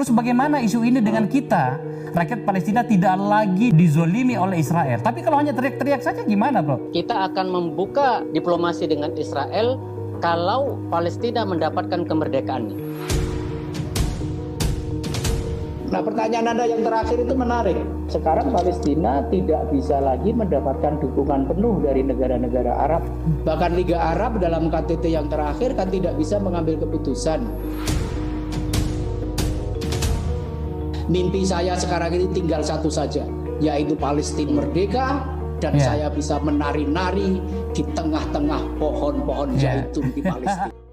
Terus bagaimana isu ini dengan kita? Rakyat Palestina tidak lagi dizolimi oleh Israel. Tapi kalau hanya teriak-teriak saja gimana bro? Kita akan membuka diplomasi dengan Israel kalau Palestina mendapatkan kemerdekaannya. Nah pertanyaan Anda yang terakhir itu menarik. Sekarang Palestina tidak bisa lagi mendapatkan dukungan penuh dari negara-negara Arab. Bahkan Liga Arab dalam KTT yang terakhir kan tidak bisa mengambil keputusan. Mimpi saya sekarang ini tinggal satu saja, yaitu Palestina merdeka dan yeah. saya bisa menari-nari di tengah-tengah pohon-pohon yeah. zaitun di Palestina.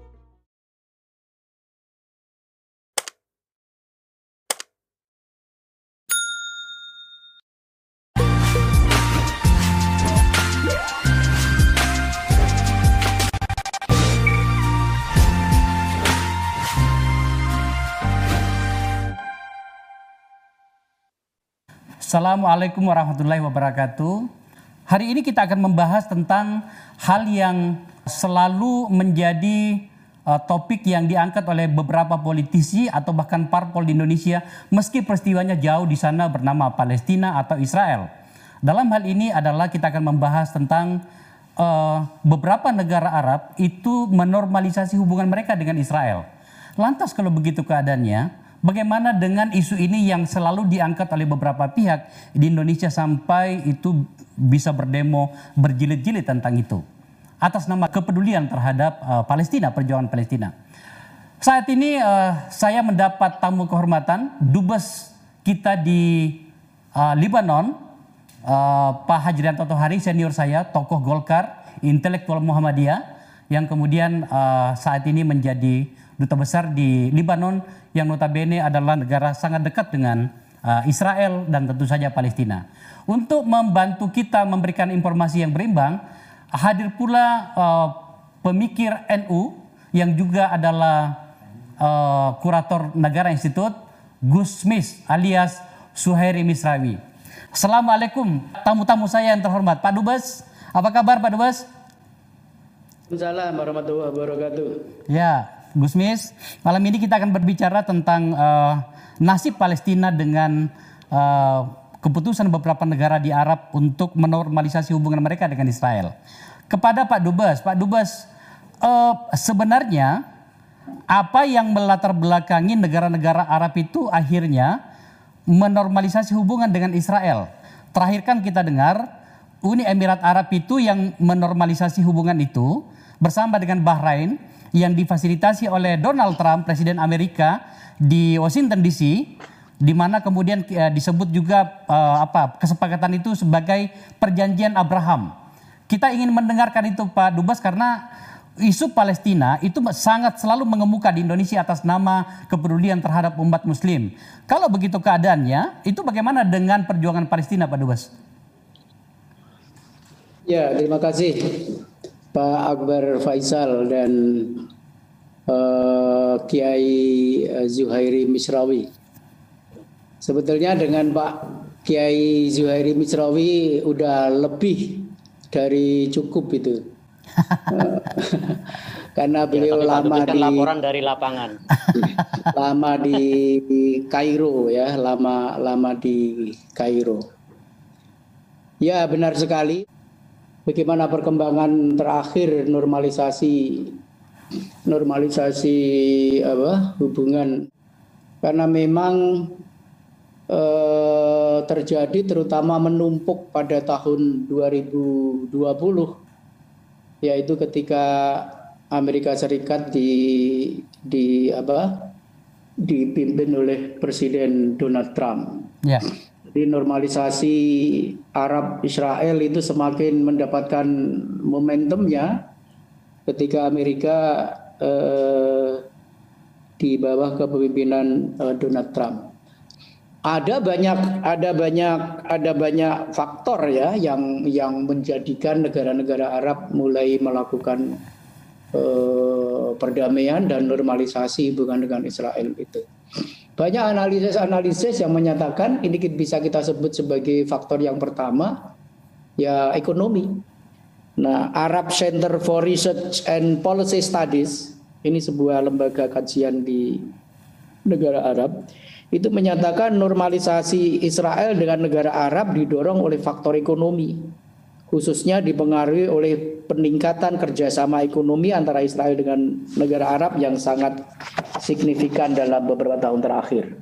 Assalamualaikum warahmatullahi wabarakatuh. Hari ini kita akan membahas tentang hal yang selalu menjadi uh, topik yang diangkat oleh beberapa politisi atau bahkan parpol di Indonesia meski peristiwanya jauh di sana bernama Palestina atau Israel. Dalam hal ini adalah kita akan membahas tentang uh, beberapa negara Arab itu menormalisasi hubungan mereka dengan Israel. Lantas kalau begitu keadaannya, Bagaimana dengan isu ini yang selalu diangkat oleh beberapa pihak di Indonesia sampai itu bisa berdemo berjilid-jilid tentang itu atas nama kepedulian terhadap uh, Palestina, perjuangan Palestina. Saat ini uh, saya mendapat tamu kehormatan dubes kita di uh, Libanon, uh, Pak Hajrianto Tohari, senior saya, tokoh Golkar, intelektual Muhammadiyah, yang kemudian uh, saat ini menjadi duta besar di Libanon yang notabene adalah negara sangat dekat dengan uh, Israel dan tentu saja Palestina. Untuk membantu kita memberikan informasi yang berimbang, hadir pula uh, pemikir NU yang juga adalah uh, kurator Negara Institut Gus Mis alias Suhairi Misrawi. Assalamualaikum tamu-tamu saya yang terhormat. Pak Dubes, apa kabar Pak Dubes? Assalamualaikum warahmatullahi wabarakatuh. Ya, Gusmis, malam ini kita akan berbicara tentang uh, nasib Palestina dengan uh, keputusan beberapa negara di Arab untuk menormalisasi hubungan mereka dengan Israel. Kepada Pak Dubes, Pak Dubes, uh, sebenarnya apa yang melatar belakangi negara-negara Arab itu akhirnya menormalisasi hubungan dengan Israel? Terakhir kan kita dengar Uni Emirat Arab itu yang menormalisasi hubungan itu bersama dengan Bahrain yang difasilitasi oleh Donald Trump, Presiden Amerika di Washington DC, di mana kemudian uh, disebut juga uh, apa kesepakatan itu sebagai perjanjian Abraham. Kita ingin mendengarkan itu Pak Dubas karena isu Palestina itu sangat selalu mengemuka di Indonesia atas nama kepedulian terhadap umat muslim. Kalau begitu keadaannya, itu bagaimana dengan perjuangan Palestina Pak Dubas? Ya, terima kasih. Pak Akbar Faisal dan uh, Kiai eh, Zuhairi Misrawi. Sebetulnya dengan Pak Kiai Zuhairi Misrawi udah lebih dari cukup itu. karena ya, beliau ya, lama di laporan dari lapangan. lama di Kairo ya, lama lama di Kairo. Ya, benar sekali bagaimana perkembangan terakhir normalisasi normalisasi apa hubungan karena memang eh, terjadi terutama menumpuk pada tahun 2020 yaitu ketika Amerika Serikat di di apa dipimpin oleh Presiden Donald Trump. Ya. Jadi normalisasi Arab Israel itu semakin mendapatkan momentumnya ketika Amerika eh, di bawah kepemimpinan eh, Donald Trump. Ada banyak ada banyak ada banyak faktor ya yang yang menjadikan negara-negara Arab mulai melakukan eh, perdamaian dan normalisasi hubungan dengan Israel itu. Banyak analisis-analisis yang menyatakan ini bisa kita sebut sebagai faktor yang pertama ya ekonomi. Nah, Arab Center for Research and Policy Studies ini sebuah lembaga kajian di negara Arab itu menyatakan normalisasi Israel dengan negara Arab didorong oleh faktor ekonomi, khususnya dipengaruhi oleh peningkatan kerjasama ekonomi antara Israel dengan negara Arab yang sangat signifikan dalam beberapa tahun terakhir.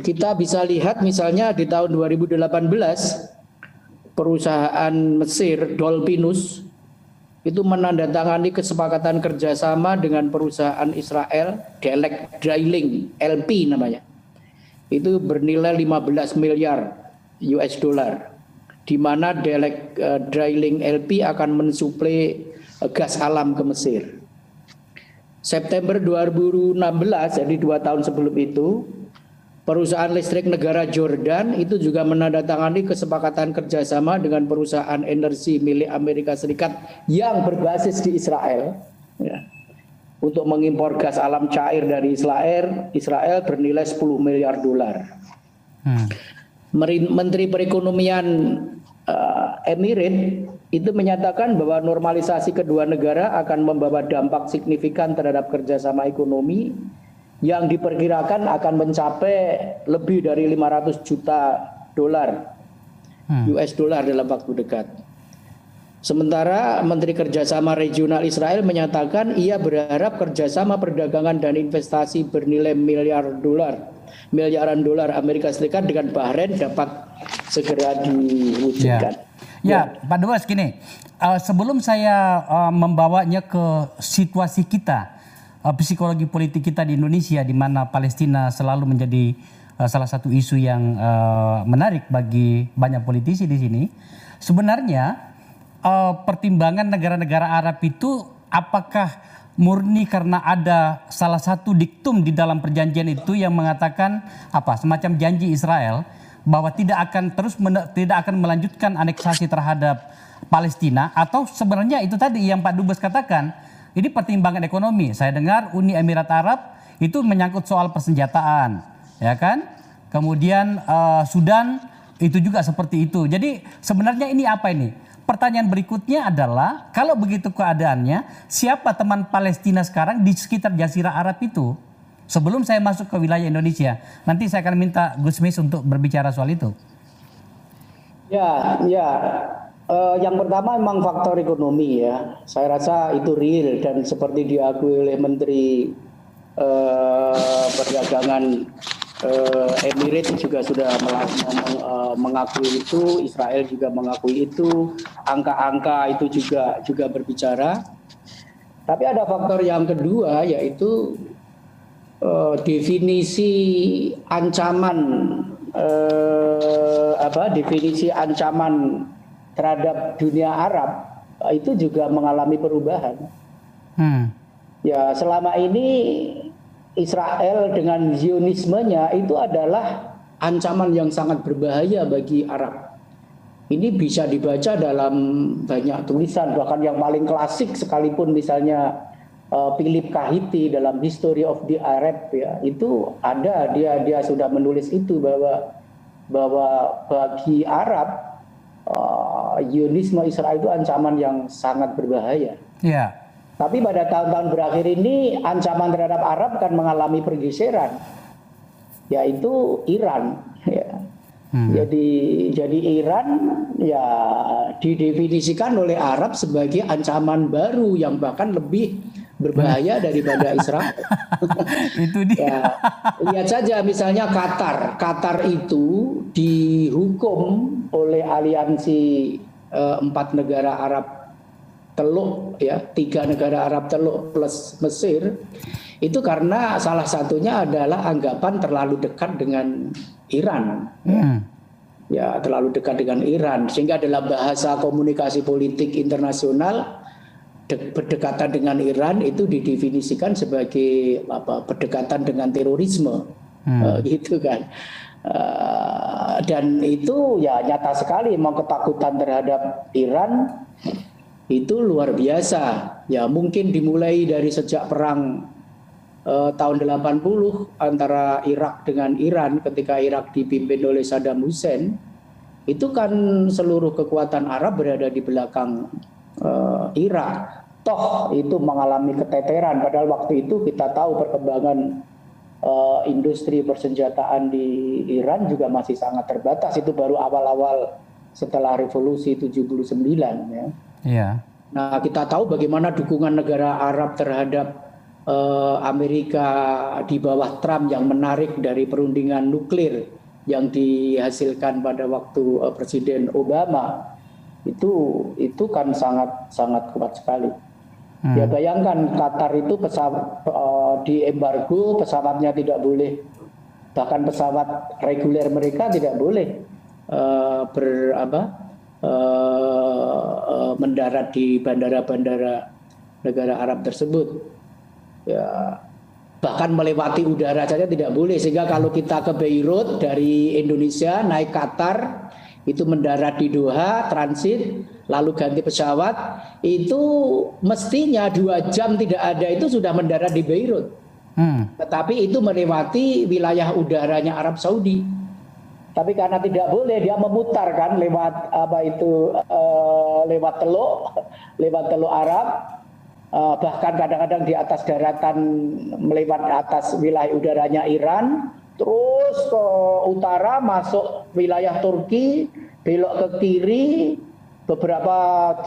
Kita bisa lihat misalnya di tahun 2018 perusahaan Mesir Dolpinus itu menandatangani kesepakatan kerjasama dengan perusahaan Israel Delek Drilling LP namanya itu bernilai 15 miliar US dollar di mana Delek uh, Drilling LP akan mensuplai uh, gas alam ke Mesir. September 2016 jadi dua tahun sebelum itu perusahaan listrik negara Jordan itu juga menandatangani kesepakatan kerjasama dengan perusahaan energi milik Amerika Serikat yang berbasis di Israel. Ya untuk mengimpor gas alam cair dari Israel, Israel bernilai 10 miliar dolar. Hmm. Menteri Perekonomian uh, Emirat itu menyatakan bahwa normalisasi kedua negara akan membawa dampak signifikan terhadap kerjasama ekonomi yang diperkirakan akan mencapai lebih dari 500 juta dolar hmm. US dollar dalam waktu dekat. Sementara Menteri Kerjasama Regional Israel menyatakan ia berharap kerjasama perdagangan dan investasi bernilai miliar dolar, miliaran dolar Amerika Serikat dengan Bahrain dapat segera diwujudkan. Ya, ya Pak Dubes gini, uh, sebelum saya uh, membawanya ke situasi kita, uh, psikologi politik kita di Indonesia, di mana Palestina selalu menjadi uh, salah satu isu yang uh, menarik bagi banyak politisi di sini. Sebenarnya uh, pertimbangan negara-negara Arab itu apakah murni karena ada salah satu diktum di dalam perjanjian itu yang mengatakan apa semacam janji Israel bahwa tidak akan terus tidak akan melanjutkan aneksasi terhadap Palestina atau sebenarnya itu tadi yang Pak Dubes katakan ini pertimbangan ekonomi. Saya dengar Uni Emirat Arab itu menyangkut soal persenjataan, ya kan? Kemudian uh, Sudan itu juga seperti itu. Jadi sebenarnya ini apa ini? Pertanyaan berikutnya adalah, kalau begitu keadaannya, siapa teman Palestina sekarang di sekitar Jazirah Arab itu? Sebelum saya masuk ke wilayah Indonesia, nanti saya akan minta Gus Mis untuk berbicara soal itu. Ya, ya. Uh, yang pertama memang faktor ekonomi ya. Saya rasa itu real dan seperti diakui oleh Menteri uh, Perdagangan uh, Emirates juga sudah mengakui itu, Israel juga mengakui itu, angka-angka itu juga juga berbicara. Tapi ada faktor yang kedua yaitu uh, definisi ancaman uh, apa definisi ancaman terhadap dunia Arab itu juga mengalami perubahan. Hmm. Ya selama ini Israel dengan Zionismenya itu adalah ancaman yang sangat berbahaya bagi Arab. Ini bisa dibaca dalam banyak tulisan, bahkan yang paling klasik sekalipun misalnya Philip Kahiti dalam History of the Arab ya itu ada dia dia sudah menulis itu bahwa bahwa bagi Arab uh, Zionisme Israel itu ancaman yang sangat berbahaya. Yeah. Tapi pada tahun-tahun berakhir ini ancaman terhadap Arab akan mengalami pergeseran, yaitu Iran. Ya. Hmm. Jadi jadi Iran ya didefinisikan oleh Arab sebagai ancaman baru yang bahkan lebih berbahaya daripada Israel. itu dia. Ya, lihat saja misalnya Qatar. Qatar itu dihukum oleh aliansi eh, empat negara Arab Teluk ya tiga negara Arab Teluk plus Mesir itu karena salah satunya adalah anggapan terlalu dekat dengan Iran. Hmm. Ya terlalu dekat dengan Iran sehingga dalam bahasa komunikasi politik internasional berdekatan dengan Iran itu didefinisikan sebagai apa berdekatan dengan terorisme hmm. uh, gitu kan. Uh, dan itu ya nyata sekali mau ketakutan terhadap Iran itu luar biasa. Ya mungkin dimulai dari sejak perang eh, tahun 80 antara Irak dengan Iran ketika Irak dipimpin oleh Saddam Hussein. Itu kan seluruh kekuatan Arab berada di belakang eh, Irak. Toh itu mengalami keteteran padahal waktu itu kita tahu perkembangan uh, industri persenjataan di Iran juga masih sangat terbatas. Itu baru awal-awal setelah revolusi 79 ya. Iya. Nah, kita tahu bagaimana dukungan negara Arab terhadap uh, Amerika di bawah Trump yang menarik dari perundingan nuklir yang dihasilkan pada waktu uh, Presiden Obama itu itu kan sangat sangat kuat sekali. Hmm. Ya bayangkan Qatar itu pesawat uh, di embargo pesawatnya tidak boleh bahkan pesawat reguler mereka tidak boleh uh, ber apa uh, uh, mendarat di bandara-bandara negara Arab tersebut. Ya bahkan melewati udara saja tidak boleh sehingga kalau kita ke Beirut dari Indonesia naik Qatar itu mendarat di Doha transit lalu ganti pesawat. Itu mestinya dua jam tidak ada itu sudah mendarat di Beirut. Hmm. tetapi itu melewati wilayah udaranya Arab Saudi. Tapi karena tidak boleh dia memutar kan lewat apa itu uh, lewat teluk lewat teluk Arab. Uh, bahkan kadang-kadang di atas daratan melewati atas wilayah udaranya Iran, terus ke utara masuk wilayah Turki, belok ke kiri beberapa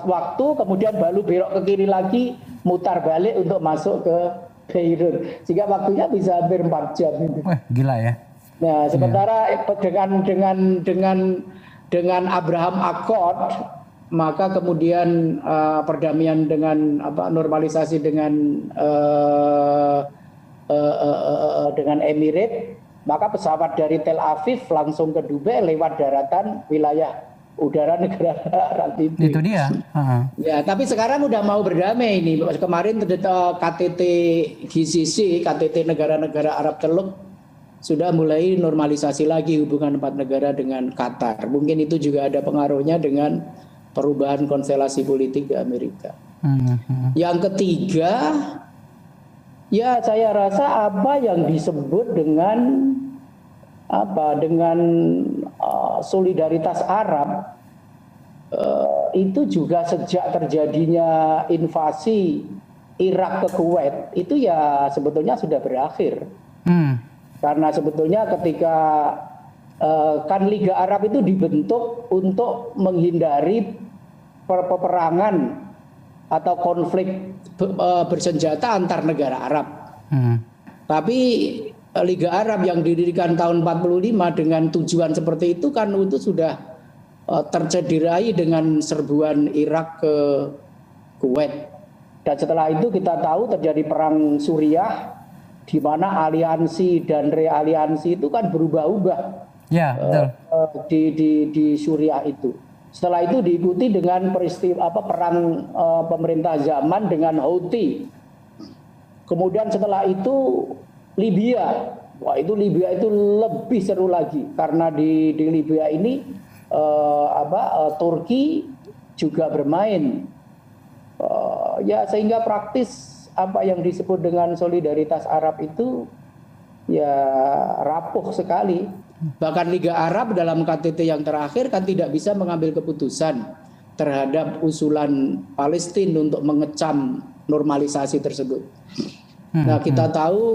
waktu, kemudian baru belok ke kiri lagi, mutar balik untuk masuk ke Beirut. Sehingga waktunya bisa hampir 4 jam. Wah, gila ya. Nah, sementara ya. dengan dengan dengan dengan Abraham Accord maka kemudian uh, perdamaian dengan apa normalisasi dengan uh, uh, uh, uh, dengan Emirat maka pesawat dari Tel Aviv langsung ke Dubai lewat daratan wilayah udara negara Arab itu. Itu dia. Uh-huh. Ya, tapi sekarang udah mau berdamai ini. Kemarin KTT GCC, KTT negara-negara Arab Teluk sudah mulai normalisasi lagi hubungan empat negara dengan Qatar. Mungkin itu juga ada pengaruhnya dengan perubahan konstelasi politik di Amerika. Hmm. Yang ketiga, ya saya rasa apa yang disebut dengan apa dengan uh, solidaritas Arab uh, itu juga sejak terjadinya invasi Irak ke Kuwait itu ya sebetulnya sudah berakhir. Hmm. Karena sebetulnya ketika Eh, kan Liga Arab itu dibentuk untuk menghindari peperangan atau konflik eh, bersenjata antar negara Arab. Hmm. Tapi eh, Liga Arab yang didirikan tahun 45 dengan tujuan seperti itu kan itu sudah tercederai dengan serbuan Irak ke Kuwait. Dan setelah itu kita tahu terjadi perang Suriah di mana aliansi dan realiansi itu kan berubah-ubah Ya, betul. Uh, di di di Suriah itu. Setelah itu diikuti dengan peristiwa apa perang uh, pemerintah zaman dengan Houthi. Kemudian setelah itu Libya. Wah, itu Libya itu lebih seru lagi karena di di Libya ini uh, apa uh, Turki juga bermain. Uh, ya sehingga praktis apa yang disebut dengan solidaritas Arab itu ya rapuh sekali Bahkan Liga Arab dalam KTT yang terakhir kan tidak bisa mengambil keputusan terhadap usulan Palestina untuk mengecam normalisasi tersebut. Hmm, nah, kita hmm. tahu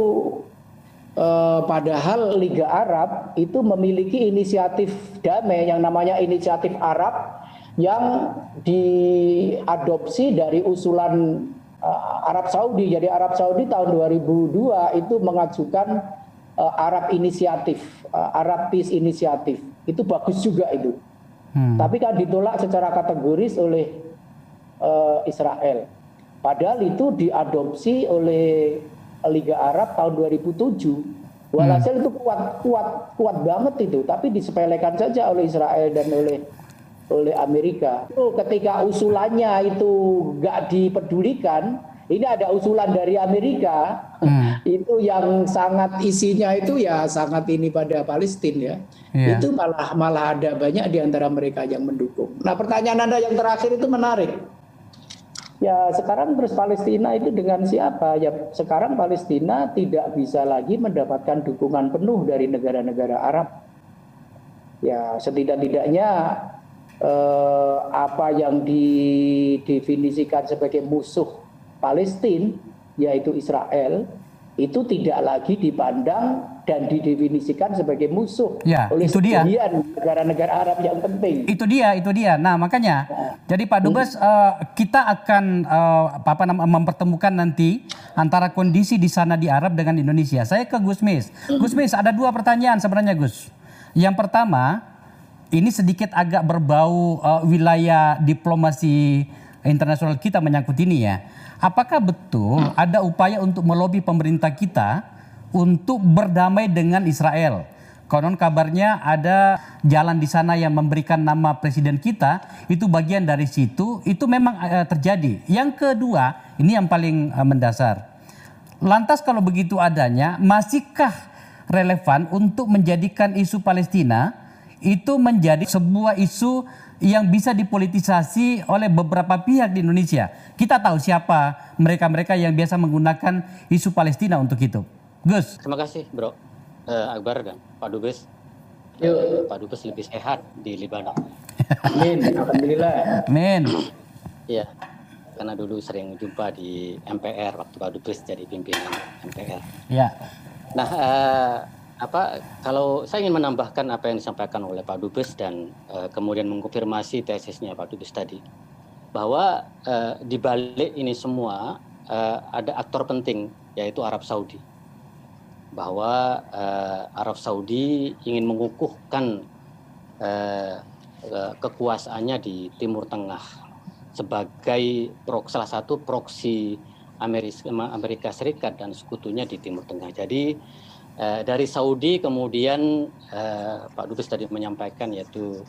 eh, padahal Liga Arab itu memiliki inisiatif damai yang namanya inisiatif Arab yang diadopsi dari usulan uh, Arab Saudi. Jadi Arab Saudi tahun 2002 itu mengajukan uh, Arab Inisiatif, uh, Arab Peace Inisiatif. Itu bagus juga itu. Hmm. Tapi kan ditolak secara kategoris oleh uh, Israel. Padahal itu diadopsi oleh Liga Arab tahun 2007. Walhasil hmm. itu kuat kuat kuat banget itu, tapi disepelekan saja oleh Israel dan oleh oleh Amerika. Itu ketika usulannya itu gak dipedulikan, ini ada usulan dari Amerika hmm. Itu yang sangat isinya itu ya sangat ini pada Palestina ya. Yeah. Itu malah malah ada banyak di antara mereka yang mendukung. Nah, pertanyaan Anda yang terakhir itu menarik. Ya, sekarang terus Palestina itu dengan siapa? Ya, sekarang Palestina tidak bisa lagi mendapatkan dukungan penuh dari negara-negara Arab. Ya, setidak-tidaknya eh, apa yang didefinisikan sebagai musuh Palestina yaitu Israel itu tidak lagi dipandang dan didefinisikan sebagai musuh Ya, oleh itu dia. sebagian negara-negara Arab yang penting. Itu dia, itu dia. Nah, makanya jadi Pak Dubes eh, kita akan eh, apa namanya mempertemukan nanti antara kondisi di sana di Arab dengan Indonesia. Saya ke Gus Mis. Gus Mis, ada dua pertanyaan sebenarnya Gus. Yang pertama, ini sedikit agak berbau eh, wilayah diplomasi internasional kita menyangkut ini ya. Apakah betul ada upaya untuk melobi pemerintah kita untuk berdamai dengan Israel? Konon kabarnya ada jalan di sana yang memberikan nama presiden kita, itu bagian dari situ, itu memang eh, terjadi. Yang kedua, ini yang paling eh, mendasar. Lantas kalau begitu adanya, masihkah relevan untuk menjadikan isu Palestina itu menjadi sebuah isu yang bisa dipolitisasi oleh beberapa pihak di Indonesia. Kita tahu siapa mereka-mereka yang biasa menggunakan isu Palestina untuk itu. Gus, Terima kasih, Bro. Eh, Akbar dan Pak Dubes. Yuk, Eh, Pak Dubes lebih sehat di Libanon. amin, alhamdulillah. men. Iya, karena dulu sering jumpa di MPR waktu Pak Dubes jadi pimpinan MPR. Ya, Nah, eh, apa kalau saya ingin menambahkan apa yang disampaikan oleh Pak Dubes dan eh, kemudian mengkonfirmasi tesisnya Pak Dubes tadi bahwa eh, di balik ini semua eh, ada aktor penting yaitu Arab Saudi. Bahwa eh, Arab Saudi ingin mengukuhkan eh, kekuasaannya di Timur Tengah sebagai pro- salah satu proksi Amerika, Amerika Serikat dan sekutunya di Timur Tengah. Jadi eh, dari Saudi kemudian eh, Pak Dubes tadi menyampaikan yaitu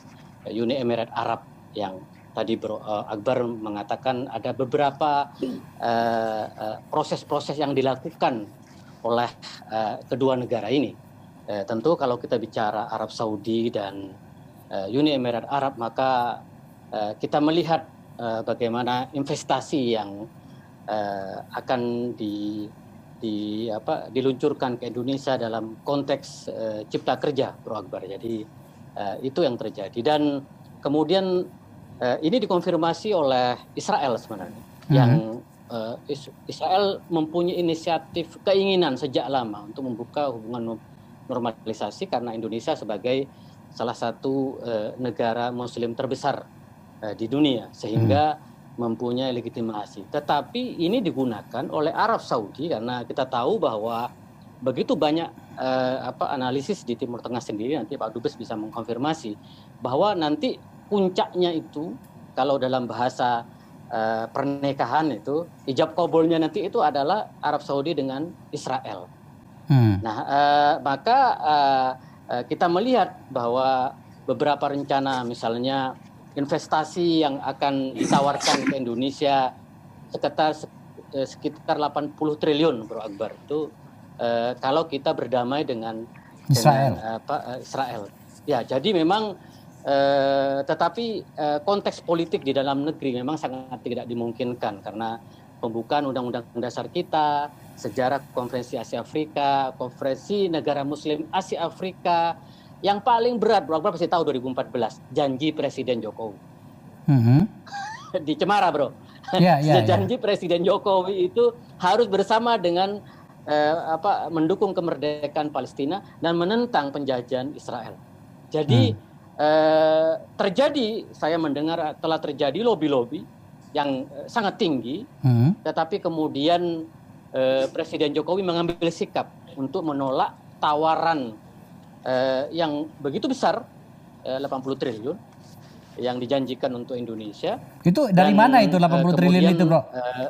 eh, Uni Emirat Arab yang tadi Bro eh, Akbar mengatakan ada beberapa eh, eh, proses-proses yang dilakukan oleh eh, kedua negara ini. Eh, tentu kalau kita bicara Arab Saudi dan eh, Uni Emirat Arab maka eh, kita melihat eh, bagaimana investasi yang eh, akan di di apa diluncurkan ke Indonesia dalam konteks eh, cipta kerja Bro Akbar. Jadi eh, itu yang terjadi. Dan kemudian eh, ini dikonfirmasi oleh Israel sebenarnya yang eh, Is- Israel mempunyai inisiatif keinginan sejak lama untuk membuka hubungan normalisasi karena Indonesia sebagai salah satu eh, negara muslim terbesar eh, di dunia. Sehingga mempunyai legitimasi. Tetapi ini digunakan oleh Arab Saudi karena kita tahu bahwa begitu banyak eh, apa analisis di Timur Tengah sendiri nanti Pak Dubes bisa mengkonfirmasi bahwa nanti puncaknya itu kalau dalam bahasa eh, pernikahan itu ijab kabulnya nanti itu adalah Arab Saudi dengan Israel. hmm. Nah, eh, maka eh, eh, kita melihat bahwa beberapa rencana misalnya investasi yang akan ditawarkan ke Indonesia sekitar eh, sekitar 80 triliun Bro Akbar itu eh, kalau kita berdamai dengan Israel. dengan, apa, eh, Israel. Ya, jadi memang eh, tetapi eh, konteks politik di dalam negeri memang sangat tidak dimungkinkan karena pembukaan undang-undang dasar kita, sejarah konferensi Asia Afrika, konferensi negara muslim Asia Afrika yang paling berat Bro Akbar pasti tahu 2014 janji Presiden Jokowi Mhm. di Cemara Bro. Ya, ya. janji Presiden Jokowi itu harus bersama dengan eh, apa mendukung kemerdekaan Palestina dan menentang penjajahan Israel. Jadi eh, terjadi saya mendengar telah terjadi lobby-lobby yang eh, sangat tinggi Mhm. tetapi kemudian eh, Presiden Jokowi mengambil sikap untuk menolak tawaran eh, yang begitu besar eh, 80 triliun yang dijanjikan untuk Indonesia. Itu dari Dan, mana itu 80 eh, triliun kemudian, itu, Bro? eh,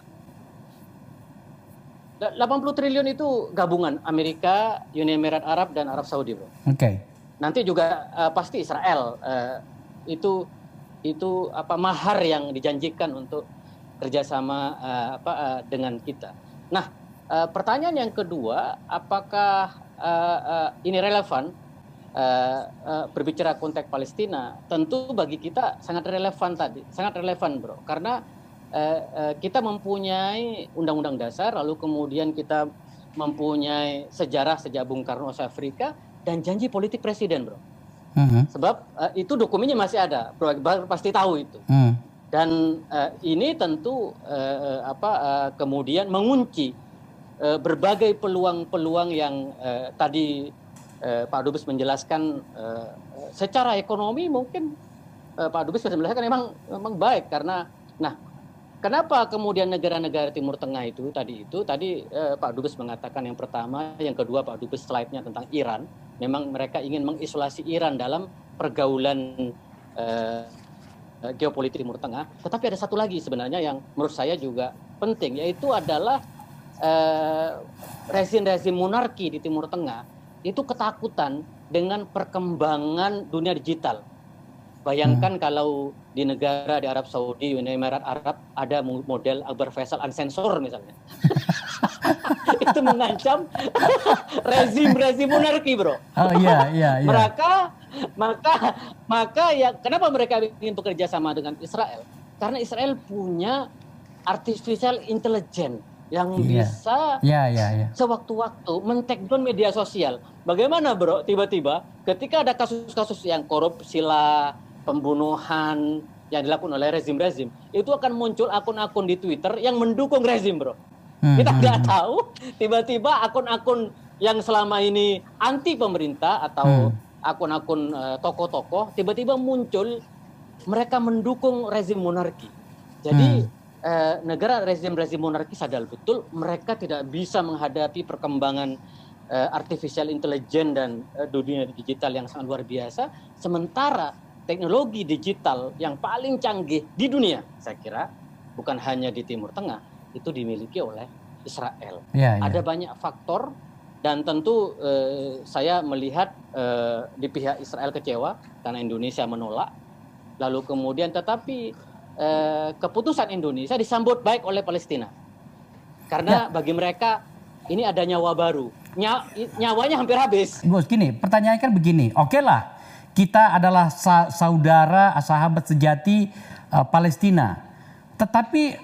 80 triliun itu gabungan Amerika, Uni Emirat Arab dan Arab Saudi, bro. Oke. Nanti juga eh, pasti Israel eh, itu itu apa mahar yang dijanjikan untuk kerjasama eh, apa eh, dengan kita. Nah, eh, pertanyaan yang kedua, apakah eh, eh, ini relevan eh, eh, berbicara konteks Palestina? Tentu bagi kita sangat relevan tadi, sangat relevan, bro, karena eh, kita mempunyai undang-undang dasar, lalu kemudian kita mempunyai sejarah sejak Bung Karno Afrika dan janji politik presiden, bro. Mhm. Sebab itu dokumennya masih ada, Bro pasti tahu itu. Hmm. Dan eh, ini tentu eh, apa eh, kemudian mengunci uh, berbagai peluang-peluang yang uh, tadi uh, Pak Dubes menjelaskan uh, secara ekonomi mungkin uh, Pak Dubes sudah menjelaskan memang memang baik karena nah kenapa kemudian negara-negara Timur Tengah itu tadi itu tadi uh, Pak Dubes mengatakan yang pertama, yang kedua Pak Dubes slide-nya tentang Iran, memang mereka ingin mengisolasi Iran dalam pergaulan uh, geopolitik Timur Tengah. Tetapi ada satu lagi sebenarnya yang menurut saya juga penting, yaitu adalah rezim-rezim uh, monarki di Timur Tengah itu ketakutan dengan perkembangan dunia digital. Bayangkan hmm. kalau di negara di Arab Saudi, Uni Emirat Arab ada model Akbar Faisal unsensor misalnya. itu mengancam rezim-rezim monarki, Bro. Oh iya, iya, iya. Mereka maka maka ya kenapa mereka ingin bekerja sama dengan Israel? Karena Israel punya artificial intelligence yang yeah. bisa yeah, yeah, yeah. sewaktu-waktu men-take down media sosial. Bagaimana, Bro? Tiba-tiba ketika ada kasus-kasus yang korupsi lah, pembunuhan yang dilakukan oleh rezim-rezim, itu akan muncul akun-akun di Twitter yang mendukung rezim, Bro. Hmm. Kita nggak hmm, hmm. tahu, tiba-tiba akun-akun yang selama ini anti pemerintah atau hmm. akun-akun uh, tokoh-tokoh tiba-tiba muncul mereka mendukung rezim monarki. Jadi hmm eh, negara rezim-rezim monarki sadar betul mereka tidak bisa menghadapi perkembangan eh, artificial intelligence dan eh, dunia digital yang sangat luar biasa sementara teknologi digital yang paling canggih di dunia saya kira bukan hanya di Timur Tengah itu dimiliki oleh Israel. Ya, ya. Ada banyak faktor dan tentu eh, saya melihat eh, di pihak Israel kecewa karena Indonesia menolak. Lalu kemudian tetapi eh, keputusan Indonesia disambut baik oleh Palestina. Karena ya. bagi mereka ini ada nyawa baru. Nya, nyawanya hampir habis. Gus, gini, pertanyaannya kan begini. Oke okay lah, kita adalah sa saudara, sahabat sejati uh, Palestina. Tetapi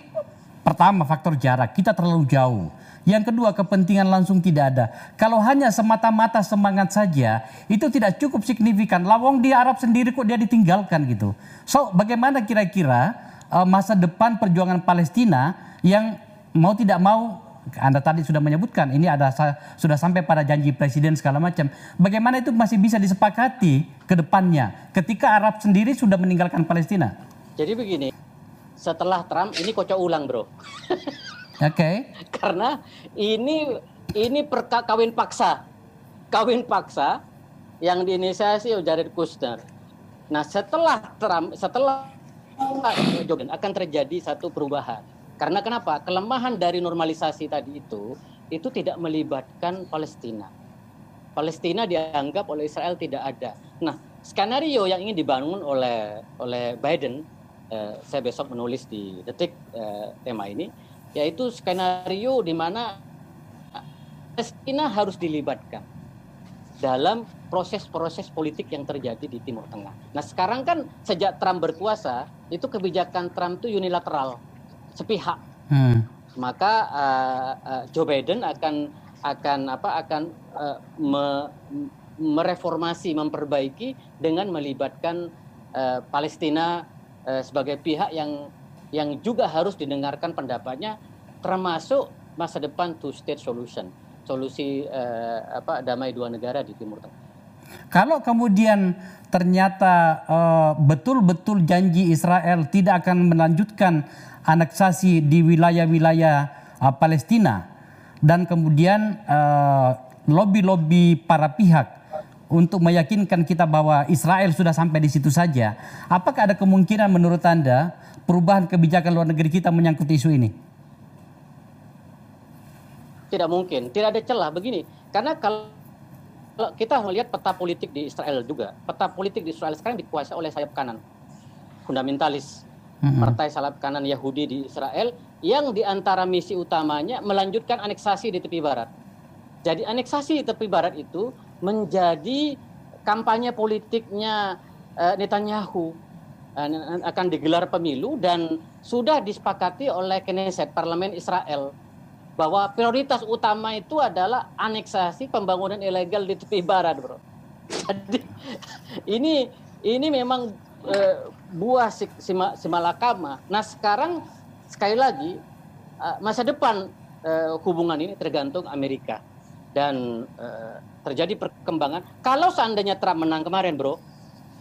pertama faktor jarak, kita terlalu jauh. Yang kedua kepentingan langsung tidak ada. Kalau hanya semata-mata semangat saja itu tidak cukup signifikan. Lawang di Arab sendiri kok dia ditinggalkan gitu. So bagaimana kira-kira uh, masa depan perjuangan Palestina yang mau tidak mau anda tadi sudah menyebutkan ini ada sudah sampai pada janji presiden segala macam. Bagaimana itu masih bisa disepakati ke depannya ketika Arab sendiri sudah meninggalkan Palestina? Jadi begini, setelah Trump ini kocok ulang, Bro. Oke. Okay. Karena ini ini perka kawin paksa. Kawin paksa yang diinisiasi oleh Jared Kushner. Nah, setelah Trump setelah Joe akan terjadi satu perubahan. Karena kenapa? Kelemahan dari normalisasi tadi itu itu tidak melibatkan Palestina. Palestina dianggap oleh Israel tidak ada. Nah, skenario yang ingin dibangun oleh oleh Biden, eh, saya besok menulis di detik eh, tema ini, yaitu skenario di mana Palestina harus dilibatkan dalam proses-proses politik yang terjadi di Timur Tengah. Nah sekarang kan sejak Trump berkuasa itu kebijakan Trump itu unilateral, sepihak. Hmm. Maka uh, uh, Joe Biden akan akan apa akan uh, me, mereformasi, memperbaiki dengan melibatkan uh, Palestina uh, sebagai pihak yang yang juga harus didengarkan pendapatnya termasuk masa depan two state solution solusi eh, apa damai dua negara di Timur Tengah. Kalau kemudian ternyata eh, betul-betul janji Israel tidak akan melanjutkan aneksasi di wilayah-wilayah eh, Palestina dan kemudian eh, lobby-lobby para pihak untuk meyakinkan kita bahwa Israel sudah sampai di situ saja, apakah ada kemungkinan menurut Anda perubahan kebijakan luar negeri kita menyangkut isu ini? Tidak mungkin, tidak ada celah begini. Karena kalau kita melihat peta politik di Israel juga, peta politik di Israel sekarang dikuasai oleh sayap kanan, fundamentalis, mm-hmm. partai sayap kanan Yahudi di Israel, yang di antara misi utamanya melanjutkan aneksasi di tepi barat. Jadi aneksasi di tepi barat itu menjadi kampanye politiknya uh, Netanyahu Eh, akan digelar pemilu dan sudah disepakati oleh Knesset Parlemen Israel bahwa prioritas utama itu adalah aneksasi pembangunan ilegal di tepi barat, bro. Jadi ini ini memang e, buah sima, simalakama. Nah sekarang sekali lagi e, masa depan uh, hubungan ini tergantung Amerika dan uh, terjadi perkembangan. Kalau seandainya Trump menang kemarin, bro,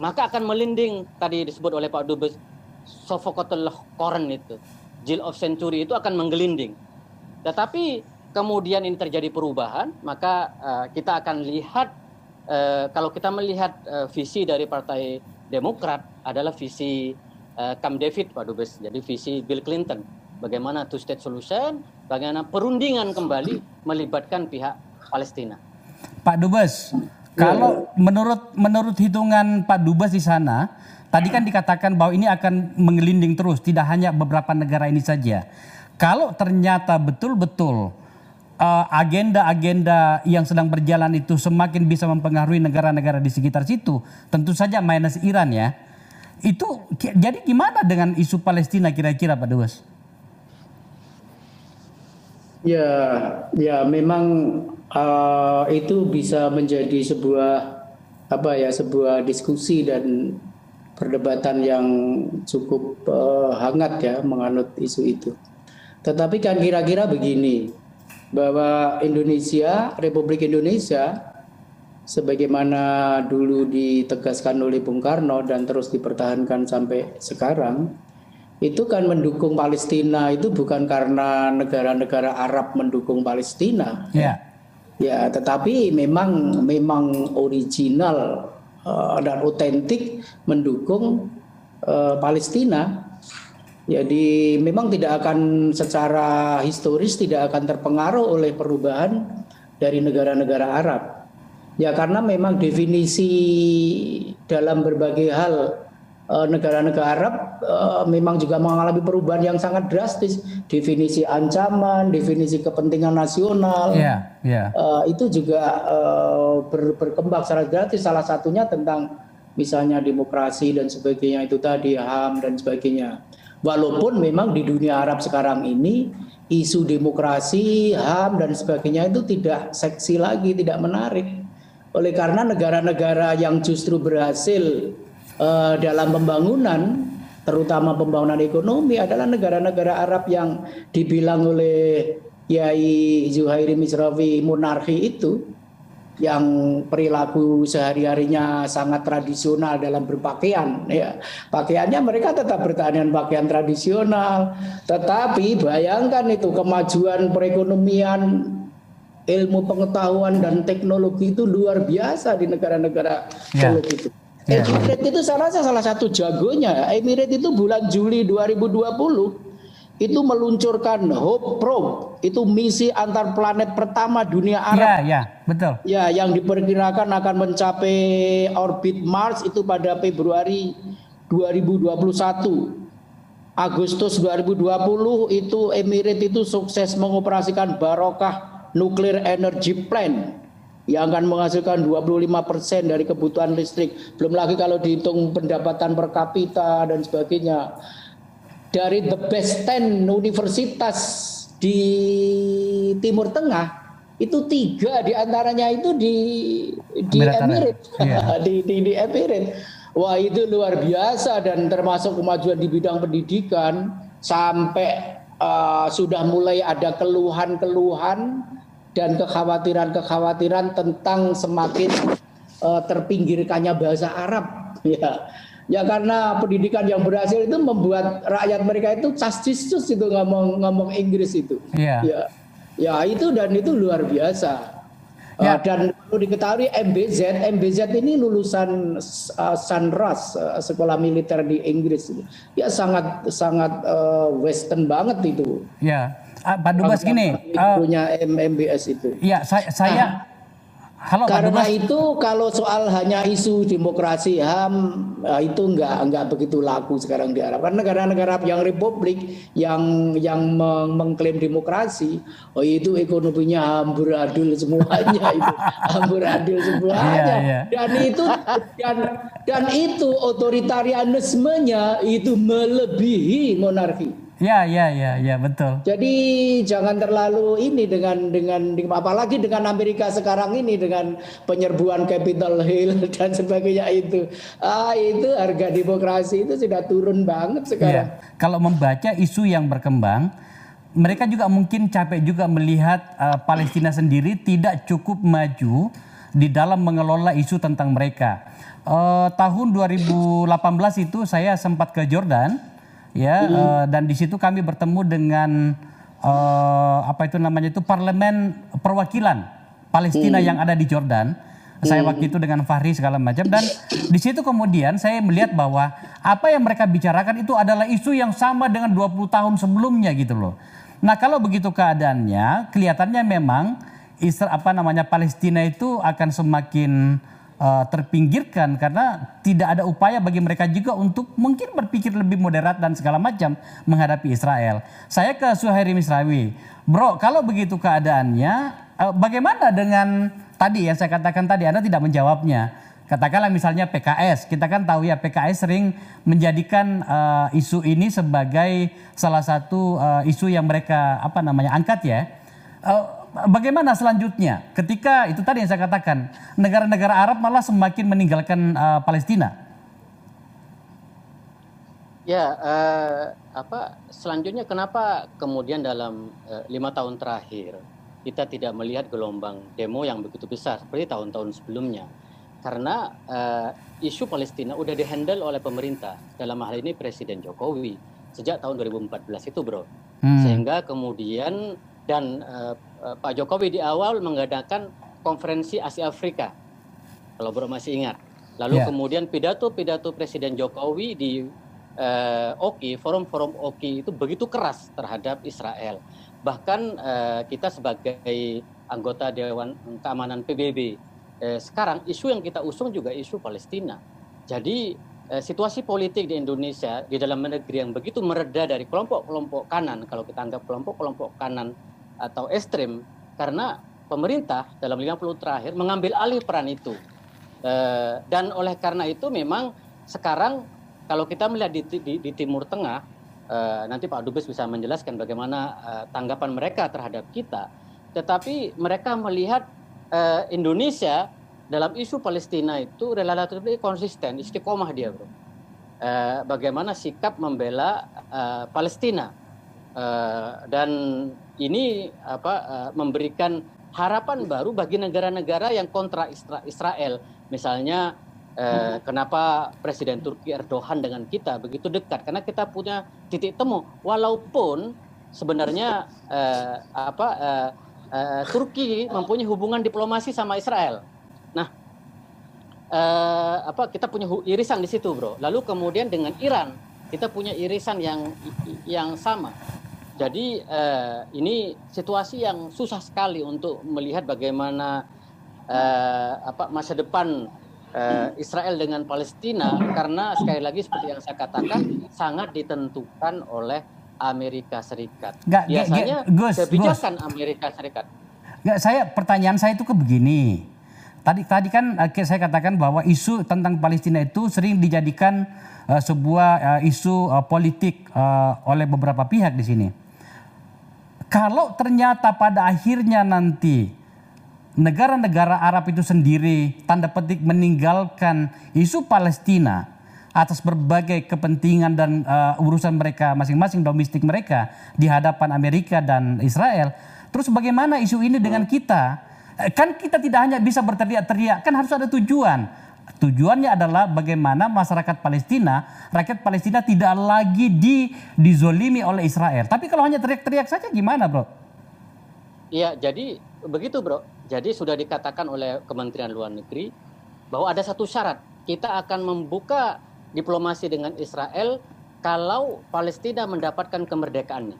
maka akan melinding tadi disebut oleh Pak Dubes Sophocles Koren itu, Jill of Century itu akan menggelinding. Tetapi kemudian ini terjadi perubahan, maka uh, kita akan lihat uh, kalau kita melihat uh, visi dari Partai Demokrat adalah visi uh, David, Pak Dubes. Jadi visi Bill Clinton, bagaimana two state solution, bagaimana perundingan kembali melibatkan pihak Palestina. Pak Dubes, kalau menurut menurut hitungan Pak Dubes di sana, tadi kan dikatakan bahwa ini akan mengelinding terus, tidak hanya beberapa negara ini saja. Kalau ternyata betul-betul uh, agenda-agenda yang sedang berjalan itu semakin bisa mempengaruhi negara-negara di sekitar situ, tentu saja minus Iran ya. Itu jadi gimana dengan isu Palestina kira-kira Pak Dubes? Ya, ya memang uh, itu bisa menjadi sebuah apa ya sebuah diskusi dan perdebatan yang cukup uh, hangat ya menganut isu itu. Tetapi kan kira-kira begini bahwa Indonesia, Republik Indonesia sebagaimana dulu ditegaskan oleh Bung Karno dan terus dipertahankan sampai sekarang itu kan mendukung Palestina itu bukan karena negara-negara Arab mendukung Palestina. Ya. Ya, tetapi memang memang original uh, dan otentik mendukung uh, Palestina. Jadi memang tidak akan secara historis tidak akan terpengaruh oleh perubahan dari negara-negara Arab. Ya karena memang definisi dalam berbagai hal negara-negara Arab uh, memang juga mengalami perubahan yang sangat drastis. Definisi ancaman definisi kepentingan nasional. Yeah, yeah. Uh, itu juga ber, berkembang secara gratis salah satunya tentang misalnya demokrasi dan sebagainya itu tadi HAM dan sebagainya. Walaupun memang di dunia Arab sekarang ini isu demokrasi HAM dan sebagainya itu tidak seksi lagi tidak menarik. Oleh karena negara-negara yang justru berhasil uh, dalam pembangunan terutama pembangunan ekonomi adalah negara-negara Arab yang dibilang oleh Kiai Zuhairi Misrawi monarki itu yang perilaku sehari-harinya sangat tradisional dalam berpakaian ya pakaiannya mereka tetap bertahan dengan pakaian tradisional tetapi bayangkan itu kemajuan perekonomian ilmu pengetahuan dan teknologi itu luar biasa di negara-negara ya. itu Yeah. Emirates itu salah salah satu jagonya. Emirates itu bulan Juli 2020 itu meluncurkan Hope Probe, itu misi antar planet pertama dunia Arab. Ya, ya, betul. Ya, yang diperkirakan akan mencapai orbit Mars itu pada Februari 2021. Agustus 2020 itu Emirates itu sukses mengoperasikan Barokah Nuclear Energy Plant yang akan menghasilkan 25% dari kebutuhan listrik. Belum lagi kalau dihitung pendapatan per kapita dan sebagainya. Dari the best 10 universitas di Timur Tengah itu tiga di antaranya itu di di Emirates, yeah. di, di, di Emirates. Wah itu luar biasa dan termasuk kemajuan di bidang pendidikan sampai uh, sudah mulai ada keluhan-keluhan dan kekhawatiran-kekhawatiran tentang semakin uh, terpinggirkannya bahasa Arab ya ya karena pendidikan yang berhasil itu membuat rakyat mereka itu cascisus itu ngomong ngomong Inggris itu yeah. ya ya itu dan itu luar biasa Ya. Uh, dan perlu diketahui MBZ, MBZ ini lulusan uh, Sunrise, uh, sekolah militer di Inggris. Ya sangat sangat uh, Western banget itu. Ya, Pak Dubas gini. Uh, punya MBS itu. Ya, saya, saya nah, Halo, Karena itu kalau soal hanya isu demokrasi HAM ya itu enggak enggak begitu laku sekarang di Arab. Karena negara-negara yang republik yang yang mengklaim demokrasi, oh itu ekonominya amburadul semuanya itu amburadul semuanya. Yeah, yeah. Dan itu dan dan itu otoritarianismenya itu melebihi monarki. Ya, ya, ya, ya, betul. Jadi jangan terlalu ini dengan dengan apalagi dengan Amerika sekarang ini dengan penyerbuan Capitol Hill dan sebagainya itu. Ah, itu harga demokrasi itu sudah turun banget sekarang. Ya. Kalau membaca isu yang berkembang mereka juga mungkin capek juga melihat uh, Palestina sendiri tidak cukup maju di dalam mengelola isu tentang mereka. Uh, tahun 2018 itu saya sempat ke Jordan, ya, uh, dan di situ kami bertemu dengan uh, apa itu namanya itu parlemen perwakilan Palestina yang ada di Jordan. Saya waktu itu dengan Fahri segala macam dan di situ kemudian saya melihat bahwa apa yang mereka bicarakan itu adalah isu yang sama dengan 20 tahun sebelumnya gitu loh. Nah, kalau begitu keadaannya, kelihatannya memang Israel apa namanya Palestina itu akan semakin uh, terpinggirkan karena tidak ada upaya bagi mereka juga untuk mungkin berpikir lebih moderat dan segala macam menghadapi Israel. Saya ke Suhairi Misrawi. Bro, kalau begitu keadaannya, uh, bagaimana dengan tadi yang saya katakan tadi Anda tidak menjawabnya. Katakanlah misalnya PKS, kita kan tahu ya PKS sering menjadikan uh, isu ini sebagai salah satu uh, isu yang mereka apa namanya angkat ya. Uh, bagaimana selanjutnya ketika itu tadi yang saya katakan negara-negara Arab malah semakin meninggalkan uh, Palestina? Ya, uh, apa selanjutnya kenapa kemudian dalam uh, lima tahun terakhir kita tidak melihat gelombang demo yang begitu besar seperti tahun-tahun sebelumnya. Karena uh, isu Palestina udah dihandle oleh pemerintah, dalam hal ini Presiden Jokowi sejak tahun 2014 itu, Bro. Hmm. Sehingga kemudian dan uh, Pak Jokowi di awal mengadakan konferensi Asia Afrika. Kalau Bro masih ingat. Lalu yeah. kemudian pidato-pidato Presiden Jokowi di uh, OKI, forum-forum OKI itu begitu keras terhadap Israel bahkan uh, kita sebagai anggota Dewan Keamanan PBB eh, sekarang isu yang kita usung juga isu Palestina. Jadi eh, situasi politik di Indonesia di dalam negeri yang begitu mereda dari kelompok-kelompok kanan kalau kita anggap kelompok-kelompok kanan atau ekstrim karena pemerintah dalam 50 terakhir mengambil alih peran itu. Eh, dan oleh karena itu memang sekarang kalau kita melihat di, di, di Timur Tengah uh, nanti Pak Dubes bisa menjelaskan bagaimana uh, tanggapan mereka terhadap kita. Tetapi mereka melihat Indonesia dalam isu Palestina itu relatif konsisten, istiqomah dia, bro. Bagaimana sikap membela Palestina dan ini apa uh, memberikan harapan baru bagi negara-negara yang kontra Israel, misalnya Eh, kenapa Presiden Turki Erdogan dengan kita begitu dekat? Karena kita punya titik temu, walaupun sebenarnya eh, apa eh, eh, Turki mempunyai hubungan diplomasi sama Israel. Nah, eh, apa kita punya irisan di situ, bro. Lalu kemudian dengan Iran kita punya irisan yang yang sama. Jadi eh, ini situasi yang susah sekali untuk melihat bagaimana eh, apa masa depan uh, Israel dengan Palestina karena sekali lagi seperti yang saya katakan sangat ditentukan oleh Amerika Serikat. Gak, Biasanya gak, Gus, kebijakan Gus. Amerika Serikat. Gak, saya pertanyaan saya itu ke begini. Tadi tadi kan uh, saya katakan bahwa isu tentang Palestina itu sering dijadikan uh, sebuah uh, isu uh, politik uh, oleh beberapa pihak di sini. Kalau ternyata pada akhirnya nanti negara-negara Arab itu sendiri tanda petik meninggalkan isu Palestina atas berbagai kepentingan dan uh, urusan mereka masing-masing domestik mereka di hadapan Amerika dan Israel. Terus bagaimana isu ini dengan kita? Eh, kan kita tidak hanya bisa berteriak-teriak, kan harus ada tujuan. Tujuannya adalah bagaimana masyarakat Palestina, rakyat Palestina tidak lagi di dizolimi oleh Israel. Tapi kalau hanya teriak-teriak saja gimana, Bro? Iya, jadi begitu, Bro jadi sudah dikatakan oleh Kementerian Luar Negeri bahwa ada satu syarat. Kita akan membuka diplomasi dengan Israel kalau Palestina mendapatkan kemerdekaannya.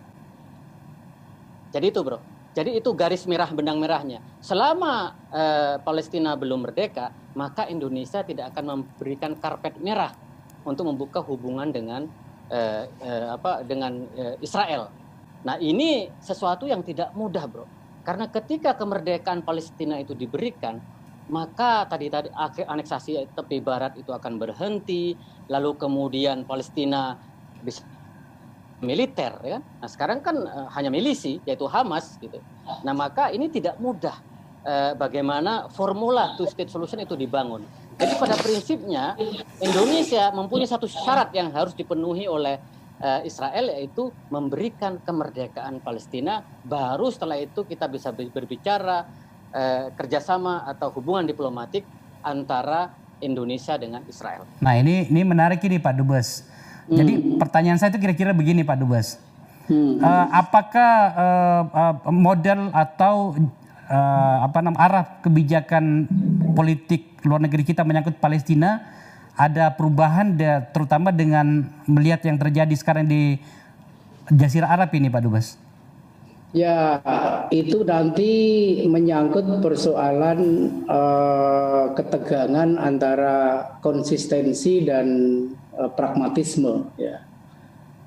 Jadi itu bro. Jadi itu garis merah benang merahnya. Selama eh, Palestina belum merdeka, maka Indonesia tidak akan memberikan karpet merah untuk membuka hubungan dengan eh, eh, apa dengan eh, Israel. Nah ini sesuatu yang tidak mudah bro karena ketika kemerdekaan Palestina itu diberikan, maka tadi tadi aneksasi tepi barat itu akan berhenti, lalu kemudian Palestina bisa militer ya kan? Nah, sekarang kan uh, hanya milisi yaitu Hamas gitu. Nah, maka ini tidak mudah uh, bagaimana formula two state solution itu dibangun. Jadi pada prinsipnya Indonesia mempunyai satu syarat yang harus dipenuhi oleh uh, Israel yaitu memberikan kemerdekaan Palestina baru setelah itu kita bisa berbicara uh, kerjasama atau hubungan diplomatik antara Indonesia dengan Israel. Nah ini ini menarik ini Pak Dubes. Hmm. Jadi pertanyaan saya itu kira-kira begini Pak Dubes. Hmm. Uh, apakah uh, uh, model atau uh, apa namanya arah kebijakan politik luar negeri kita menyangkut Palestina ada perubahan terutama dengan melihat yang terjadi sekarang di Jazirah Arab ini Pak Dubes? Ya, itu nanti menyangkut persoalan uh, ketegangan antara konsistensi dan uh, pragmatisme. Ya,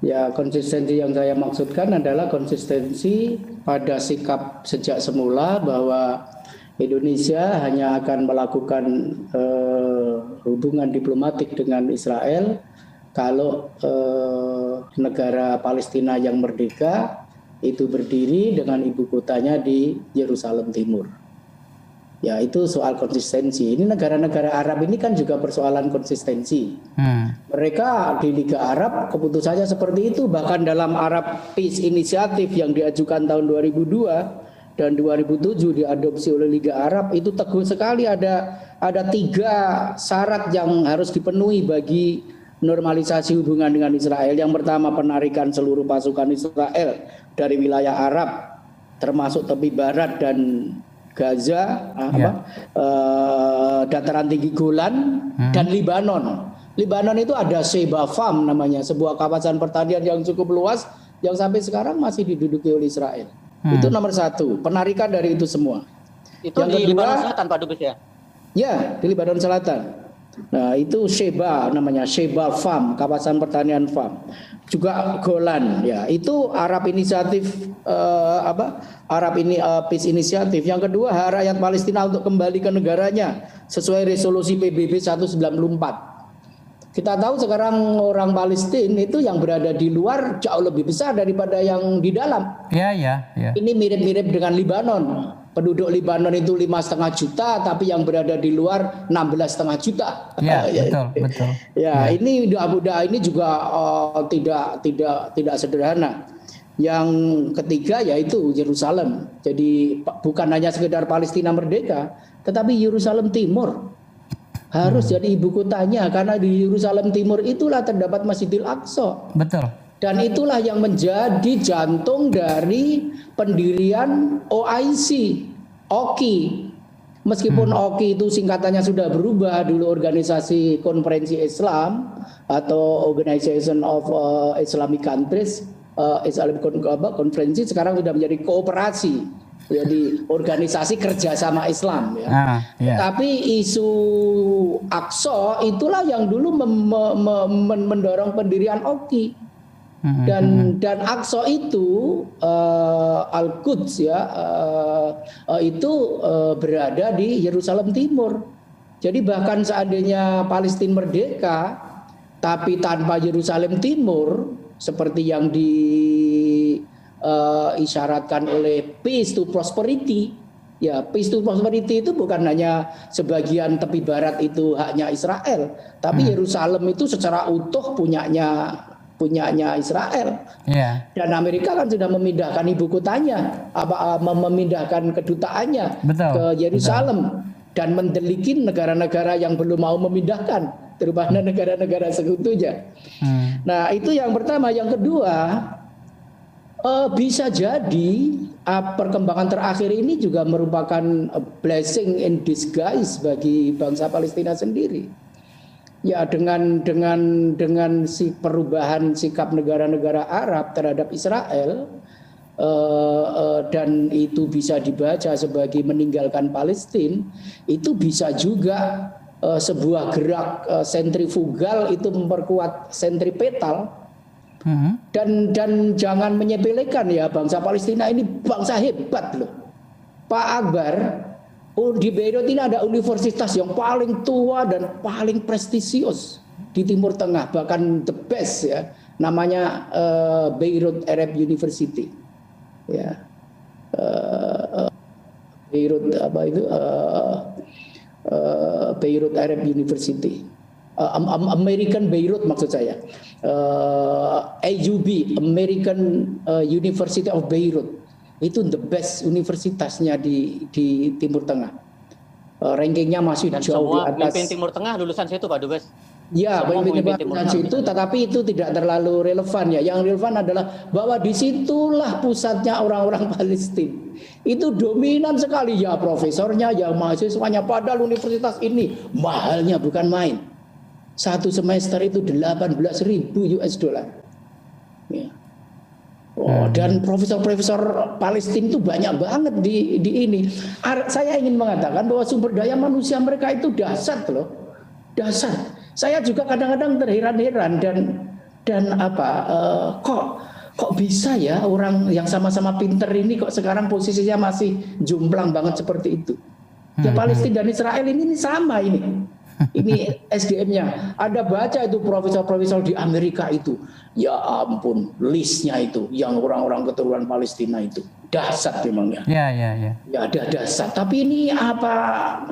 ya konsistensi yang saya maksudkan adalah konsistensi pada sikap sejak semula bahwa Indonesia hanya akan melakukan uh, hubungan diplomatik dengan Israel kalau uh, negara Palestina yang merdeka itu berdiri dengan ibu kotanya di Yerusalem Timur. Ya itu soal konsistensi. Ini negara-negara Arab ini kan juga persoalan konsistensi. Hmm. Mereka di Liga Arab keputusannya seperti itu. Bahkan dalam Arab Peace Initiative yang diajukan tahun 2002 dan 2007 diadopsi oleh Liga Arab itu teguh sekali ada ada tiga syarat yang harus dipenuhi bagi normalisasi hubungan dengan Israel. Yang pertama penarikan seluruh pasukan Israel dari wilayah Arab termasuk tepi barat dan Gaza, yeah. apa, uh, dataran tinggi Golan hmm. dan Libanon. Libanon itu ada Sheba Farm namanya, sebuah kawasan pertanian yang cukup luas yang sampai sekarang masih diduduki oleh Israel. Hmm. Itu nomor satu, penarikan dari itu semua. Itu yang di kedua, Libanon Selatan Pak Dubes ya? Ya, di Libanon Selatan. Nah, itu Sheba namanya, Sheba Farm, kawasan pertanian farm. Juga Golan ya. Itu Arab Inisiatif uh, apa? Arab ini uh, Peace Inisiatif. Yang kedua, hak rakyat Palestina untuk kembali ke negaranya sesuai resolusi PBB 194. Kita tahu sekarang orang Palestina itu yang berada di luar jauh lebih besar daripada yang di dalam. Ya, ya, ya. Ini mirip-mirip dengan Libanon. Penduduk Libanon itu lima setengah juta, tapi yang berada di luar enam belas setengah juta. Ya, betul, betul. Ya, ya. ini Dhabi ini juga uh, tidak tidak tidak sederhana. Yang ketiga yaitu Yerusalem. Jadi bukan hanya sekedar Palestina merdeka, tetapi Yerusalem Timur harus hmm. jadi ibu kotanya karena di Yerusalem Timur itulah terdapat Masjidil Aqsa. Betul. Dan itulah yang menjadi jantung dari pendirian OIC, OKI. Meskipun hmm. OKI itu singkatannya sudah berubah dulu organisasi konferensi Islam atau Organization of uh, Islamic Countries, uh, Islamic konferensi sekarang sudah menjadi kooperasi jadi organisasi kerjasama Islam ya. Ah, yeah. Tapi isu Akso itulah yang dulu mem, mem, mendorong pendirian OKI. Dan dan Akso itu uh, eh, Al Quds ya uh, uh, itu uh, berada di Yerusalem Timur. Jadi bahkan seandainya Palestina merdeka tapi tanpa Yerusalem Timur seperti yang di uh, isyaratkan oleh peace to prosperity. Ya, peace to prosperity itu bukan hanya sebagian tepi barat itu haknya Israel, tapi hmm. Yerusalem itu secara utuh punyanya punyanya Israel. Yeah. Dan Amerika kan sudah memindahkan ibu kotanya, apa memindahkan kedutaannya betul, ke Yerusalem dan mendelikin negara-negara yang belum mau memindahkan, terutama negara-negara sekutunya. Hmm. Nah, itu yang pertama, yang kedua, Uh, bisa jadi uh, perkembangan terakhir ini juga merupakan blessing in disguise bagi bangsa Palestina sendiri. Ya dengan dengan dengan si perubahan sikap negara-negara Arab terhadap Israel uh, uh, dan itu bisa dibaca sebagai meninggalkan Palestina, itu bisa juga uh, sebuah gerak uh, sentrifugal itu memperkuat sentripetal dan dan jangan menyepelekan ya bangsa Palestina ini bangsa hebat loh. Pak Akbar, di Beirut ini ada universitas yang paling tua dan paling prestisius di Timur Tengah, bahkan the best ya. Namanya uh, Beirut Arab University. Ya. Uh, Beirut apa itu? Uh, uh, Beirut Arab University. American Beirut maksud saya, uh, AUB American University of Beirut itu the best universitasnya di di Timur Tengah. Uh, rankingnya masih Dan jauh semua di atas. pemimpin Timur Tengah lulusan situ Pak Dubes. Ya, pemimpin Tengah itu, tetapi itu tidak terlalu relevan ya. Yang relevan adalah bahwa di situlah pusatnya orang-orang Palestina. Itu dominan sekali ya profesornya, ya mahasiswanya. Padahal universitas ini mahalnya bukan main. Satu semester itu 18 ribu US dollar. Ya. Oh, dan profesor-profesor Palestina itu banyak banget di, di ini. Ar- Saya ingin mengatakan bahwa sumber daya manusia mereka itu dasar loh, dasar. Saya juga kadang-kadang terheran-heran dan dan apa eh, kok kok bisa ya orang yang sama-sama pinter ini kok sekarang posisinya masih jomplang banget seperti itu. Ya Palestina dan Israel ini, ini sama ini. Ini SDM-nya. Ada baca itu profesor-profesor di Amerika itu. Ya ampun, listnya itu yang orang-orang keturunan Palestina itu. Dasar memang ya. Ya, ya, ya. Ya ada dasar. Tapi ini apa?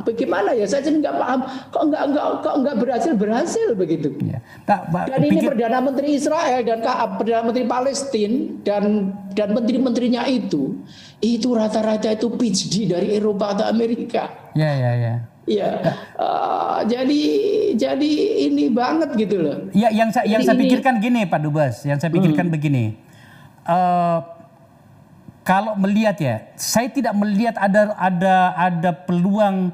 Bagaimana ya? Saya jadi nggak paham. Kok nggak nggak kok nggak berhasil berhasil begitu? ya. Tak, Pak, Dan ini pikir- perdana menteri Israel dan perdana menteri Palestina dan dan menteri-menterinya itu itu rata-rata itu PhD dari Eropa atau Amerika. Ya, ya, ya. Iya. Eh, jadi jadi ini banget gitu loh. Ya, yang saya yang saya pikirkan gini Pak Dubes, yang saya pikirkan begini. Eh, kalau melihat ya, saya tidak melihat ada ada ada peluang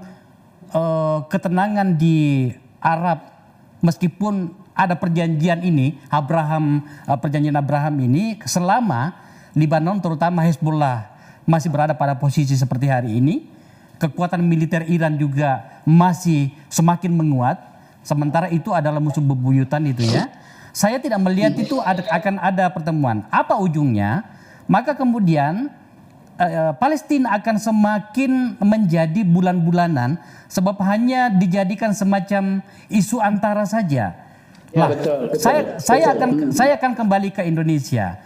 eh, ketenangan di Arab meskipun ada perjanjian ini Abraham eh, perjanjian Abraham ini selama Lebanon terutama Hezbollah masih berada pada posisi seperti hari ini kekuatan militer Iran juga masih semakin menguat sementara itu adalah musuh bebuyutan itu ya saya tidak melihat itu ada, akan ada pertemuan apa ujungnya maka kemudian eh, Palestina akan semakin menjadi bulan-bulanan sebab hanya dijadikan semacam isu antara saja. Ya, Lah, betul, betul, saya saya betul. akan saya akan kembali ke Indonesia.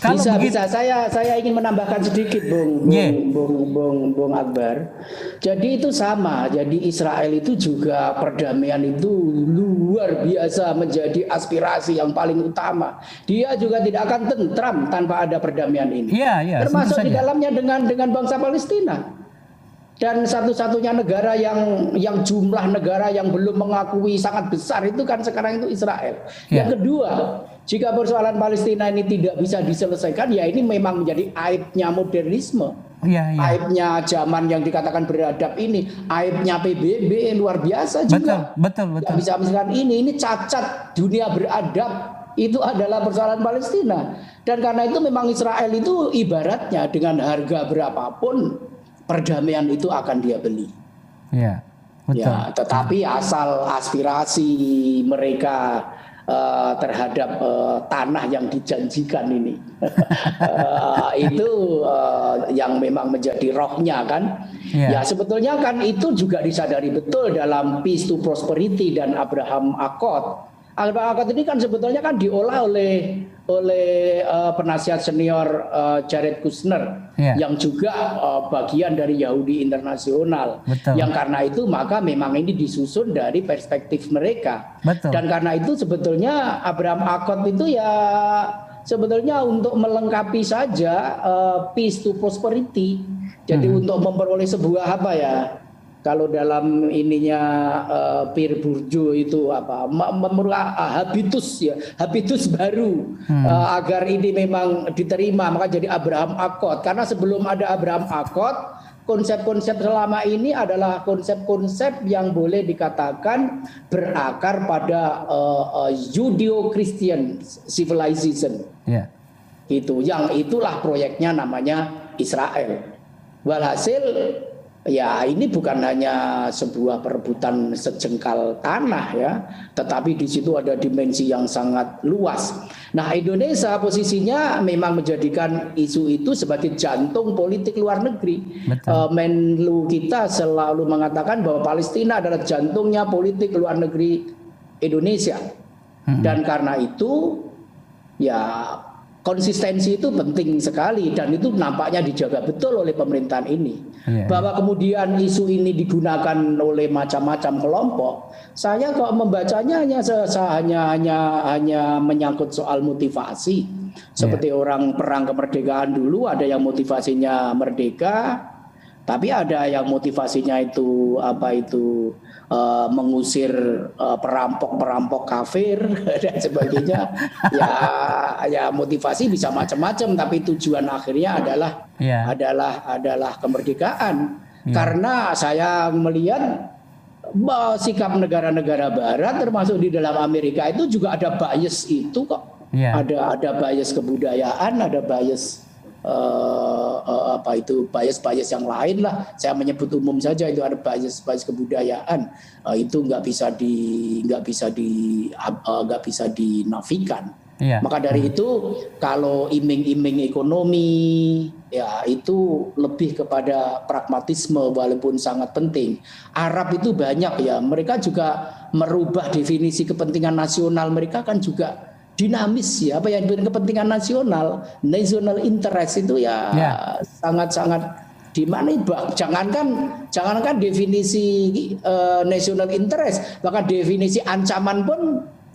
Kalau bisa begitu, bisa saya saya ingin menambahkan sedikit Bung Bung, Yeah. Bung Bung Bung Akbar. Jadi itu sama. Jadi Israel itu juga perdamaian itu luar biasa menjadi aspirasi yang paling utama. Dia juga tidak akan tentram tanpa ada perdamaian ini. Iya, iya, tentu Termasuk di dalamnya dengan dengan bangsa Palestina. Dan satu-satunya negara yang yang jumlah negara yang belum mengakui sangat besar itu kan sekarang itu Israel. Ya. Yang kedua, jika persoalan Palestina ini tidak bisa diselesaikan, ya ini memang menjadi aibnya modernisme. Iya, iya. Aibnya zaman yang dikatakan beradab ini, aibnya PBB luar biasa Betul, juga. betul, Nggak betul. bisa misalkan ini, ini cacat dunia beradab itu adalah persoalan Palestina. Dan karena itu memang Israel itu ibaratnya dengan harga berapapun perdamaian itu akan dia beli. Iya. Betul. Ya, tetapi asal aspirasi mereka eh, terhadap eh, tanah yang dijanjikan ini eh, itu eh, yang memang menjadi rohnya kan. Ya. Ya sebetulnya kan itu juga disadari betul dalam Peace to Prosperity dan Abraham Accord. Abraham Accord ini kan sebetulnya kan diolah oleh oleh eh, penasihat senior eh, Jared Kushner Ya. yang juga eh, bagian dari Yahudi Internasional. Betul. Yang karena itu maka memang ini disusun dari perspektif mereka. Betul. Dan karena itu sebetulnya Abraham Accord itu ya sebetulnya untuk melengkapi saja eh, peace to prosperity. Jadi Hmm. untuk memperoleh sebuah apa ya? Kalau dalam ininya eh, Pierre Bourdieu itu apa? Memerlukan habitus ya, habitus baru Hmm. eh, agar ini memang diterima maka jadi Abraham Accord. Karena sebelum ada Abraham Accord konsep-konsep selama ini adalah konsep-konsep yang boleh dikatakan berakar pada uh, uh, Judeo-Christian civilization Iya. gitu. Yang itulah proyeknya namanya Israel. Walhasil ya ini bukan hanya sebuah perebutan sejengkal tanah ya, tetapi di situ ada dimensi yang sangat luas. Nah, Indonesia posisinya memang menjadikan isu itu sebagai jantung politik luar negeri. Betul. Eh, Menlu kita selalu mengatakan bahwa Palestina adalah jantungnya politik luar negeri Indonesia. Dan karena itu ya konsistensi itu penting sekali dan itu nampaknya dijaga betul oleh pemerintahan ini. Yeah. Bahwa kemudian isu ini digunakan oleh macam-macam kelompok, saya kok membacanya hanya hanya hanya hanya menyangkut soal motivasi. Seperti yeah. orang perang kemerdekaan dulu ada yang motivasinya merdeka, tapi ada yang motivasinya itu apa itu uh, mengusir uh, perampok-perampok kafir dan sebagainya. ya, ya motivasi bisa macam-macam, tapi tujuan akhirnya adalah yeah. adalah adalah kemerdekaan. Yeah. Karena saya melihat bahwa sikap negara-negara Barat, termasuk di dalam Amerika itu juga ada bias itu kok. Yeah. Ada ada bias kebudayaan, ada bias uh, uh, apa itu bias-bias yang lain lah. Saya menyebut umum saja itu ada bias-bias kebudayaan uh, itu nggak bisa di nggak bisa di nggak uh, bisa dinafikan. Iya. Maka dari itu kalau iming-iming ekonomi ya itu lebih kepada pragmatisme walaupun sangat penting. Arab itu banyak ya, mereka juga merubah definisi kepentingan nasional mereka kan juga dinamis ya apa yang kepentingan nasional national interest itu ya, ya. sangat-sangat ya. di mana jangankan jangankan definisi uh, national interest bahkan definisi ancaman pun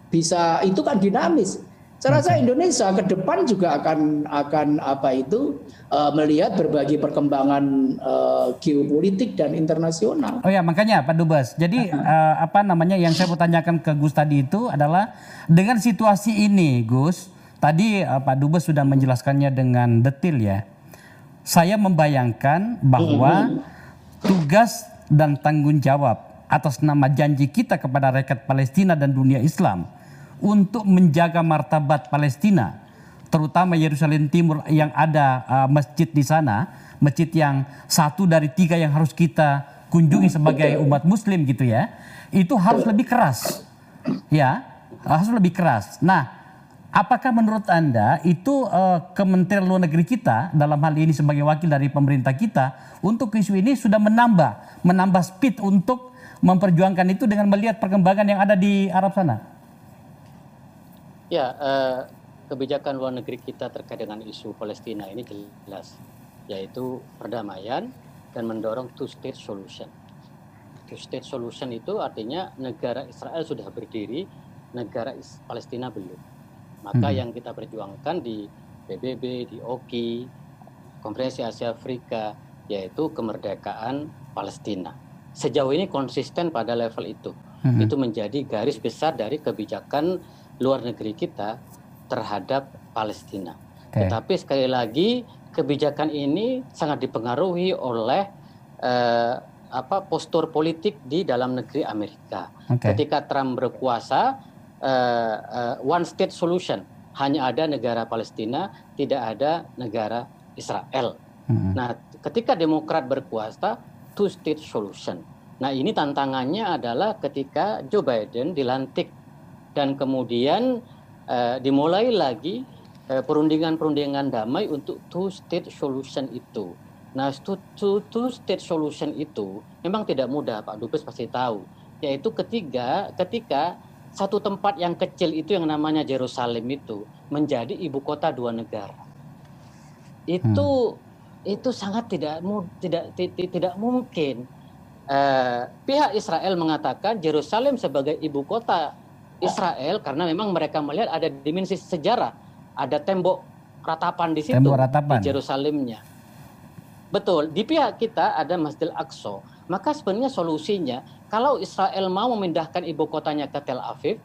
bisa itu kan dinamis saya rasa Indonesia ke depan juga akan akan apa itu uh, melihat berbagai perkembangan uh, geopolitik dan internasional. Oh ya makanya Pak Dubes. Jadi uh, apa namanya yang saya mau tanyakan ke Gus tadi itu adalah dengan situasi ini Gus, tadi uh, Pak Dubes sudah menjelaskannya dengan detail ya. Saya membayangkan bahwa tugas dan tanggung jawab atas nama janji kita kepada rakyat Palestina dan dunia Islam untuk menjaga martabat Palestina, terutama Yerusalem Timur yang ada uh, masjid di sana, masjid yang satu dari tiga yang harus kita kunjungi sebagai umat Muslim gitu ya, itu harus lebih keras, ya harus lebih keras. Nah, apakah menurut anda itu uh, Kementerian Luar Negeri kita dalam hal ini sebagai wakil dari pemerintah kita untuk isu ini sudah menambah, menambah speed untuk memperjuangkan itu dengan melihat perkembangan yang ada di Arab sana? Ya, eh, kebijakan luar negeri kita terkait dengan isu Palestina ini jelas, yaitu perdamaian dan mendorong two-state solution. Two-state solution itu artinya negara Israel sudah berdiri, negara Palestina belum. Maka hmm. yang kita perjuangkan di PBB, di OKI, Konferensi Asia Afrika, yaitu kemerdekaan Palestina. Sejauh ini konsisten pada level itu. Hmm. Itu menjadi garis besar dari kebijakan luar negeri kita terhadap Palestina. Okay. Tetapi sekali lagi kebijakan ini sangat dipengaruhi oleh eh, apa postur politik di dalam negeri Amerika. Okay. Ketika Trump berkuasa, eh, eh, one state solution hanya ada negara Palestina, tidak ada negara Israel. Mm-hmm. Nah, ketika Demokrat berkuasa, two state solution. Nah, ini tantangannya adalah ketika Joe Biden dilantik dan kemudian uh, dimulai lagi uh, perundingan-perundingan damai untuk two state solution itu. Nah, two, two, two state solution itu memang tidak mudah, Pak Dubes pasti tahu. Yaitu ketiga, ketika satu tempat yang kecil itu yang namanya Jerusalem itu menjadi ibu kota dua negara. Itu hmm. itu sangat tidak tidak tidak, tidak mungkin. Uh, pihak Israel mengatakan Jerusalem sebagai ibu kota Israel karena memang mereka melihat ada dimensi sejarah, ada tembok ratapan di situ tembok ratapan. di Yerusalemnya. Betul, di pihak kita ada Masjid Aqsa. Maka sebenarnya solusinya kalau Israel mau memindahkan ibu kotanya ke Tel Aviv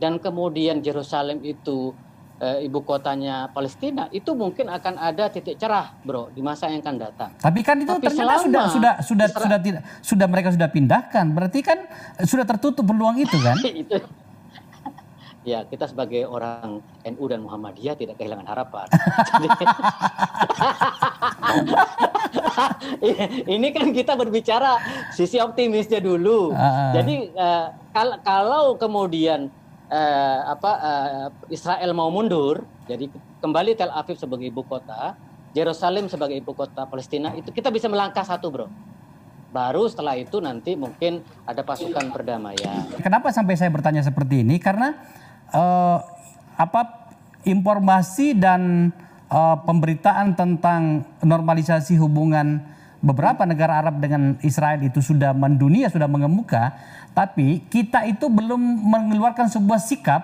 dan kemudian Yerusalem itu e, ibu kotanya Palestina, itu mungkin akan ada titik cerah, Bro, di masa yang akan datang. Tapi kan itu Tapi ternyata sudah sudah sudah Israel, sudah tidak sudah mereka sudah pindahkan. Berarti kan sudah tertutup peluang itu kan? itu ya kita sebagai orang NU dan Muhammadiyah tidak kehilangan harapan. ini kan kita berbicara sisi optimisnya dulu. Uh. Jadi uh, kal kalau kemudian uh, apa uh, Israel mau mundur, jadi kembali Tel Aviv sebagai ibu kota, Yerusalem sebagai ibu kota Palestina itu kita bisa melangkah satu, bro. Baru setelah itu nanti mungkin ada pasukan perdamaian. Kenapa sampai saya bertanya seperti ini? Karena uh, apa informasi dan uh, pemberitaan tentang normalisasi hubungan beberapa negara Arab dengan Israel itu sudah mendunia, sudah mengemuka, tapi kita itu belum mengeluarkan sebuah sikap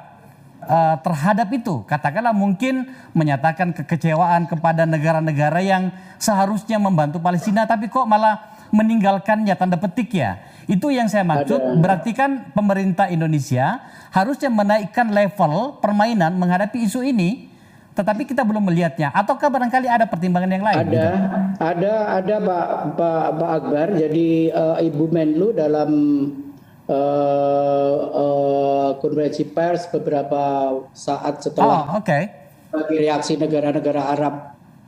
uh, terhadap itu. Katakanlah mungkin menyatakan kekecewaan kepada negara-negara yang seharusnya membantu Palestina, tapi kok malah meninggalkannya tanda petik ya. Itu yang saya maksud. Berarti kan pemerintah Indonesia harusnya menaikkan level permainan menghadapi isu ini. Tetapi kita belum melihatnya. Ataukah barangkali ada pertimbangan yang lain? Ada, gitu? ada, ada Pak Pak, Pak Akbar. Jadi uh, Ibu Menlu dalam uh, uh, konferensi pers beberapa saat setelah oh, okay. reaksi negara-negara Arab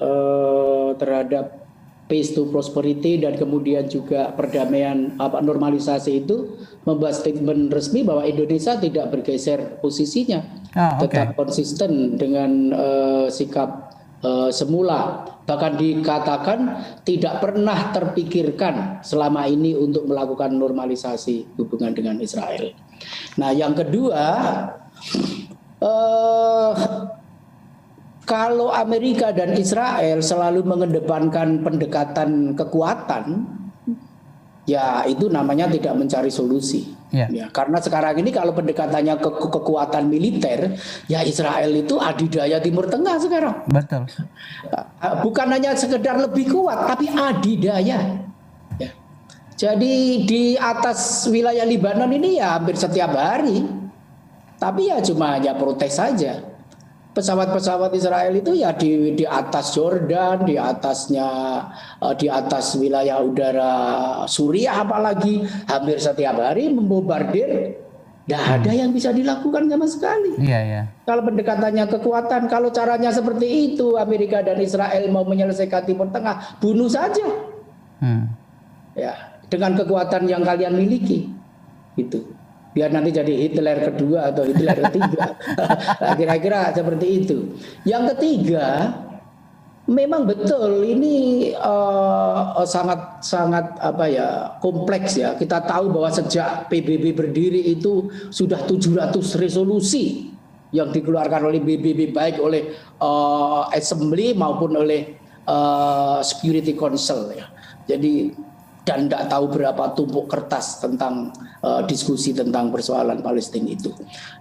uh, terhadap peace to prosperity dan kemudian juga perdamaian apa normalisasi itu membuat statement resmi bahwa Indonesia tidak bergeser posisinya ah, okay. tetap konsisten dengan uh, sikap uh, semula bahkan dikatakan tidak pernah terpikirkan selama ini untuk melakukan normalisasi hubungan dengan Israel. Nah yang kedua uh, kalau Amerika dan Israel selalu mengedepankan pendekatan kekuatan, ya itu namanya tidak mencari solusi. Yeah. Ya, karena sekarang ini kalau pendekatannya ke, ke kekuatan militer, ya Israel itu adidaya Timur Tengah sekarang. Betul. Bukan hanya sekedar lebih kuat, tapi adidaya. Ya. Jadi di atas wilayah Libanon ini ya hampir setiap hari. Tapi ya cuma hanya protes saja pesawat-pesawat Israel itu ya di di atas Jordan, di atasnya uh, di atas wilayah udara Suriah apalagi hampir setiap hari membombardir tidak ada yang bisa dilakukan sama sekali. Iya, iya. Kalau pendekatannya kekuatan, kalau caranya seperti itu, Amerika dan Israel mau menyelesaikan Timur Tengah, bunuh saja. Hmm. Ya, dengan kekuatan yang kalian miliki, itu biar nanti jadi Hitler kedua atau Hitler ketiga. Kira-kira seperti itu. Yang ketiga, memang betul ini uh, sangat sangat apa ya kompleks ya. Kita tahu bahwa sejak PBB berdiri itu sudah 700 resolusi yang dikeluarkan oleh PBB baik oleh uh, Assembly maupun oleh uh, Security Council ya. Jadi dan tidak tahu berapa tumpuk kertas tentang uh, diskusi tentang persoalan Palestina itu.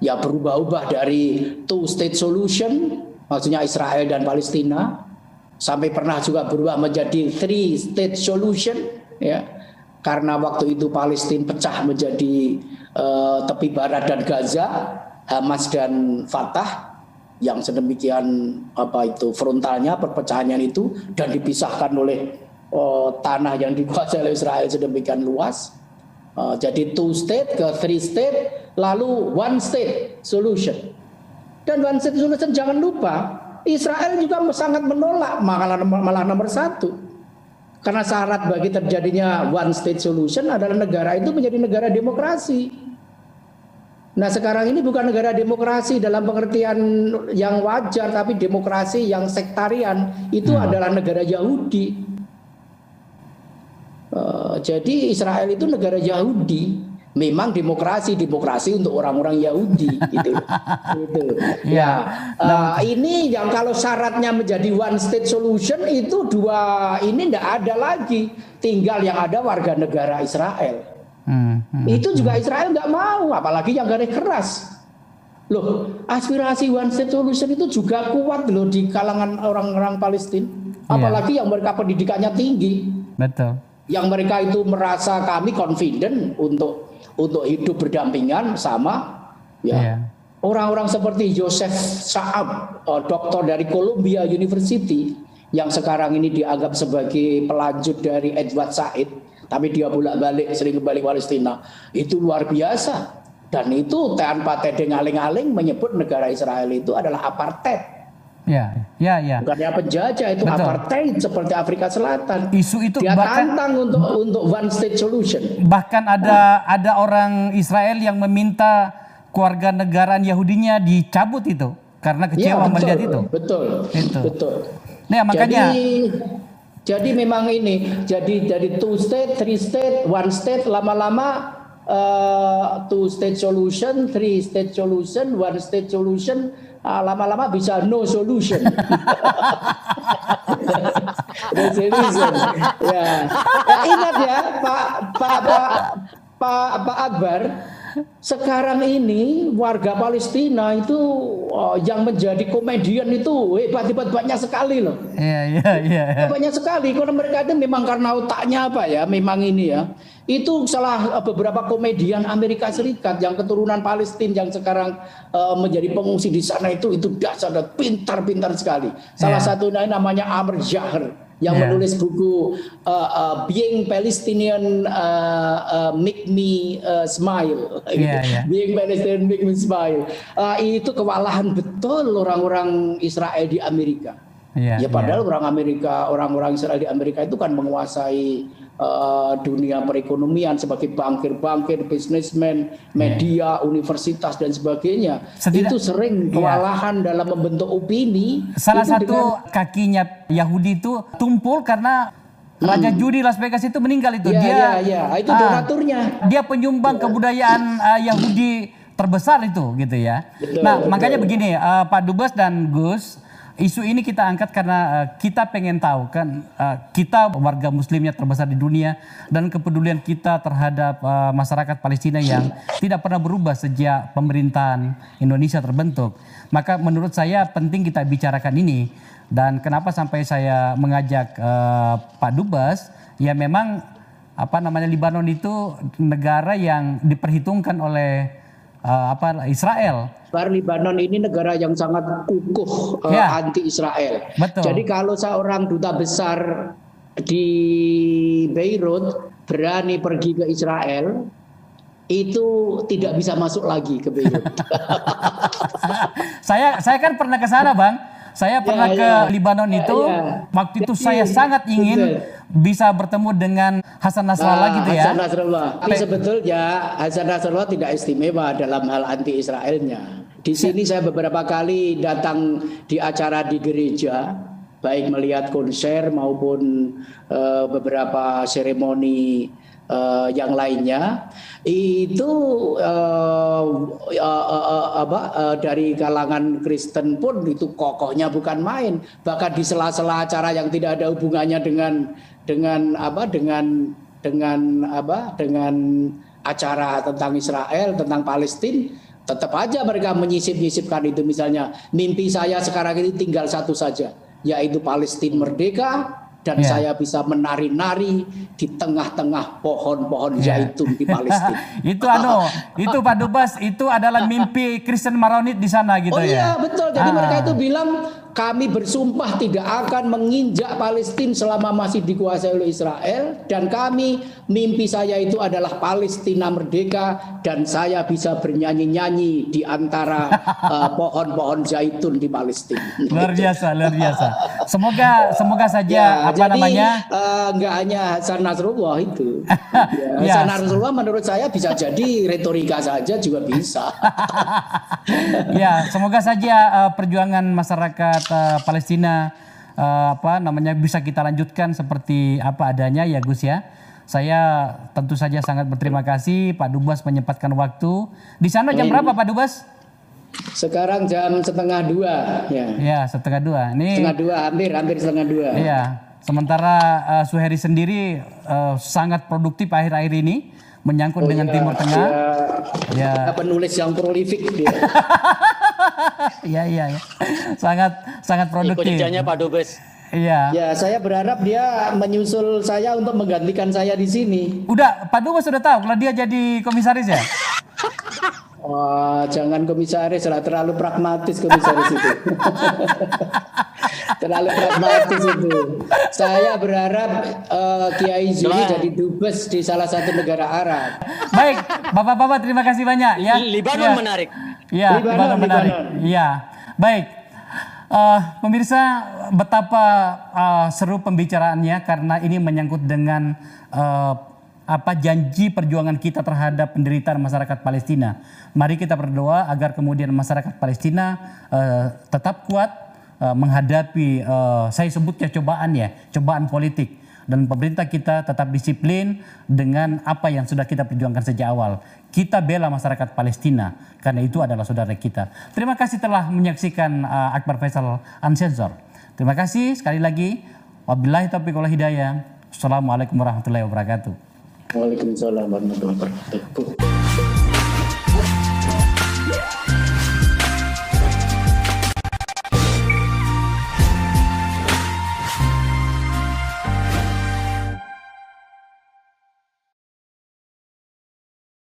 Ya berubah-ubah dari two state solution, maksudnya Israel dan Palestina, sampai pernah juga berubah menjadi three state solution, ya karena waktu itu Palestina pecah menjadi uh, tepi barat dan Gaza, Hamas dan Fatah yang sedemikian apa itu frontalnya perpecahannya itu dan dipisahkan oleh oh, tanah yang dikuasai oleh Israel sedemikian luas. Uh, jadi two state ke three state, lalu one state solution. Dan one state solution jangan lupa, Israel juga sangat menolak malah, malah nomor satu. Karena syarat bagi terjadinya one state solution adalah negara itu menjadi negara demokrasi. Nah sekarang ini bukan negara demokrasi dalam pengertian yang wajar, tapi demokrasi yang sektarian itu hmm. adalah negara Yahudi. Eh, jadi Israel itu negara Yahudi. Memang demokrasi, demokrasi untuk orang-orang Yahudi gitu. gitu. Ya, uh, ini yang kalau syaratnya menjadi one state solution itu dua ini tidak ada lagi. Tinggal yang ada warga negara Israel. Hmm, hmm, itu juga hmm. Israel nggak mau, apalagi yang garis keras. Loh, aspirasi one state solution itu juga kuat loh di kalangan orang-orang Palestina. Iya. Apalagi yeah. yang mereka pendidikannya tinggi. Betul yang mereka itu merasa kami confident untuk untuk hidup berdampingan sama ya. Yeah. orang-orang seperti Joseph Saab uh, doktor dari Columbia University yang sekarang ini dianggap sebagai pelanjut dari Edward Said tapi dia bolak-balik sering kembali Palestina. Itu luar biasa. Dan itu tanpa tedeng aling-aling menyebut negara Israel itu adalah apartheid Ya, ya, ya. Bukannya penjajah itu Betul. apartheid seperti Afrika Selatan. Isu itu dia bahkan, tantang untuk untuk one state solution. Bahkan ada nah. ada orang Israel yang meminta keluarga negaraan Yahudinya dicabut itu karena kecewa ya, betul, melihat itu. Betul. Itu. Betul. Nah, makanya jadi, jadi memang ini jadi jadi two state, three state, one state lama-lama uh, two state solution, three state solution, one state solution lama-lama bisa no solution. Resolution. ya. ya. Ingat ya Pak Pak Pak Pak, Pak Akbar, sekarang ini warga Palestina itu oh, yang menjadi komedian itu hebat-hebat banyak sekali loh. Iya, iya, iya. Banyak sekali karena mereka itu memang karena otaknya apa ya, memang ini ya. Itu salah eh, beberapa komedian Amerika Serikat yang keturunan Palestina yang sekarang uh, menjadi pengungsi di sana itu itu dasar dan pintar-pintar sekali. Salah yeah. satunya namanya Amr Jahr yang yeah. menulis buku uh, uh, Being Palestinian uh, uh, Make Me uh, Smile. Yeah, yeah. Being Palestinian Make Me Smile. Uh, itu kewalahan betul orang-orang Israel di Amerika. Yeah, ya padahal yeah. orang Amerika, orang-orang Israel di Amerika itu kan menguasai uh, dunia perekonomian sebagai bankir-bankir, bisnismen, media, yeah. universitas dan sebagainya. Setidak, itu sering iya. kewalahan yeah. dalam membentuk opini. Salah satu dengan, kakinya Yahudi itu tumpul karena Raja hmm. Judi Las Vegas itu meninggal itu. Ya, dia ya, ya. itu ah, donaturnya. Dia penyumbang ya. kebudayaan uh, Yahudi terbesar itu gitu ya. Betul, nah, betul. makanya begini uh, Pak Dubes dan Gus Isu ini kita angkat karena uh, kita pengen tahu kan uh, kita warga muslimnya terbesar di dunia dan kepedulian kita terhadap uh, masyarakat Palestina yang tidak pernah berubah sejak pemerintahan Indonesia terbentuk. Maka menurut saya penting kita bicarakan ini dan kenapa sampai saya mengajak Pak Dubes ya memang apa namanya Libanon itu negara yang diperhitungkan oleh uh, apa Israel Bar Libanon ini negara yang sangat kukuh uh, ya. anti Israel. Betul. Jadi kalau seorang duta besar di Beirut berani pergi ke Israel, itu tidak bisa masuk lagi ke Beirut. saya saya kan pernah ke sana, Bang. Saya pernah ya, ke ya. Libanon ya, itu. Ya. Waktu itu Jadi, saya sangat ingin betul. bisa bertemu dengan Hasan Nasrallah nah, gitu ya. Hasan Nasrallah. Tapi sebetulnya Hasan Nasrallah tidak istimewa dalam hal anti Israelnya. Di sini saya beberapa kali datang di acara di gereja, baik melihat konser maupun uh, beberapa seremoni uh, yang lainnya itu uh, uh, uh, uh, apa uh, dari kalangan Kristen pun itu kokohnya bukan main. Bahkan di sela-sela acara yang tidak ada hubungannya dengan dengan apa dengan dengan apa dengan acara tentang Israel tentang Palestina tetap aja mereka menyisip-nyisipkan itu. Misalnya mimpi saya sekarang ini tinggal satu saja yaitu Palestina merdeka dan yeah. saya bisa menari-nari di tengah-tengah pohon-pohon yeah. zaitun di Palestina. itu anu, itu Pak Dubas, itu adalah mimpi Kristen Maronit di sana gitu oh, ya. Oh iya, betul. Jadi ah. mereka itu bilang kami bersumpah tidak akan menginjak Palestina selama masih dikuasai oleh Israel dan kami mimpi saya itu adalah Palestina merdeka dan saya bisa bernyanyi-nyanyi di antara uh, pohon-pohon zaitun di Palestina. Luar biasa, luar biasa. Semoga semoga saja ya, apa jadi, namanya uh, enggak hanya Hasan Nasrullah itu. ya, ya. Hasan Nasrullah menurut saya bisa jadi retorika saja juga bisa. ya, semoga saja uh, perjuangan masyarakat uh, Palestina uh, apa namanya bisa kita lanjutkan seperti apa adanya ya Gus ya. Saya tentu saja sangat berterima kasih Pak Dubas menyempatkan waktu. Di sana jam berapa Pak Dubas? Sekarang jam setengah dua. Ya, ya setengah dua. Ini setengah dua, hampir hampir setengah dua. Iya. Sementara uh, Suheri sendiri uh, sangat produktif akhir-akhir ini menyangkut oh, dengan ya, Timur Tengah. Ya, ya. penulis yang prolifik dia. Iya iya ya. Sangat sangat produktif. Ikut Pak Dubes. Iya. Ya, saya berharap dia menyusul saya untuk menggantikan saya di sini. Udah, Pak Dubes sudah tahu kalau dia jadi komisaris ya? Wah, jangan komisaris lah, terlalu pragmatis komisaris itu. terlalu pragmatis itu. Saya berharap uh, Kiai Zuli jadi dubes di salah satu negara Arab. Baik, Bapak-bapak terima kasih banyak ya. Libanon ya. menarik. Iya, Libanon, menarik. Iya. Baik. Uh, pemirsa betapa uh, seru pembicaraannya karena ini menyangkut dengan uh, apa janji perjuangan kita terhadap penderitaan masyarakat Palestina. Mari kita berdoa agar kemudian masyarakat Palestina uh, tetap kuat uh, menghadapi uh, saya sebutnya cobaan ya, cobaan politik dan pemerintah kita tetap disiplin dengan apa yang sudah kita perjuangkan sejak awal. Kita bela masyarakat Palestina karena itu adalah saudara kita. Terima kasih telah menyaksikan uh, Akbar Faisal Unsensor. Terima kasih sekali lagi. Wabillahi taufiq wal hidayah. Assalamualaikum warahmatullahi wabarakatuh. Waalaikumsalam warahmatullahi wabarakatuh.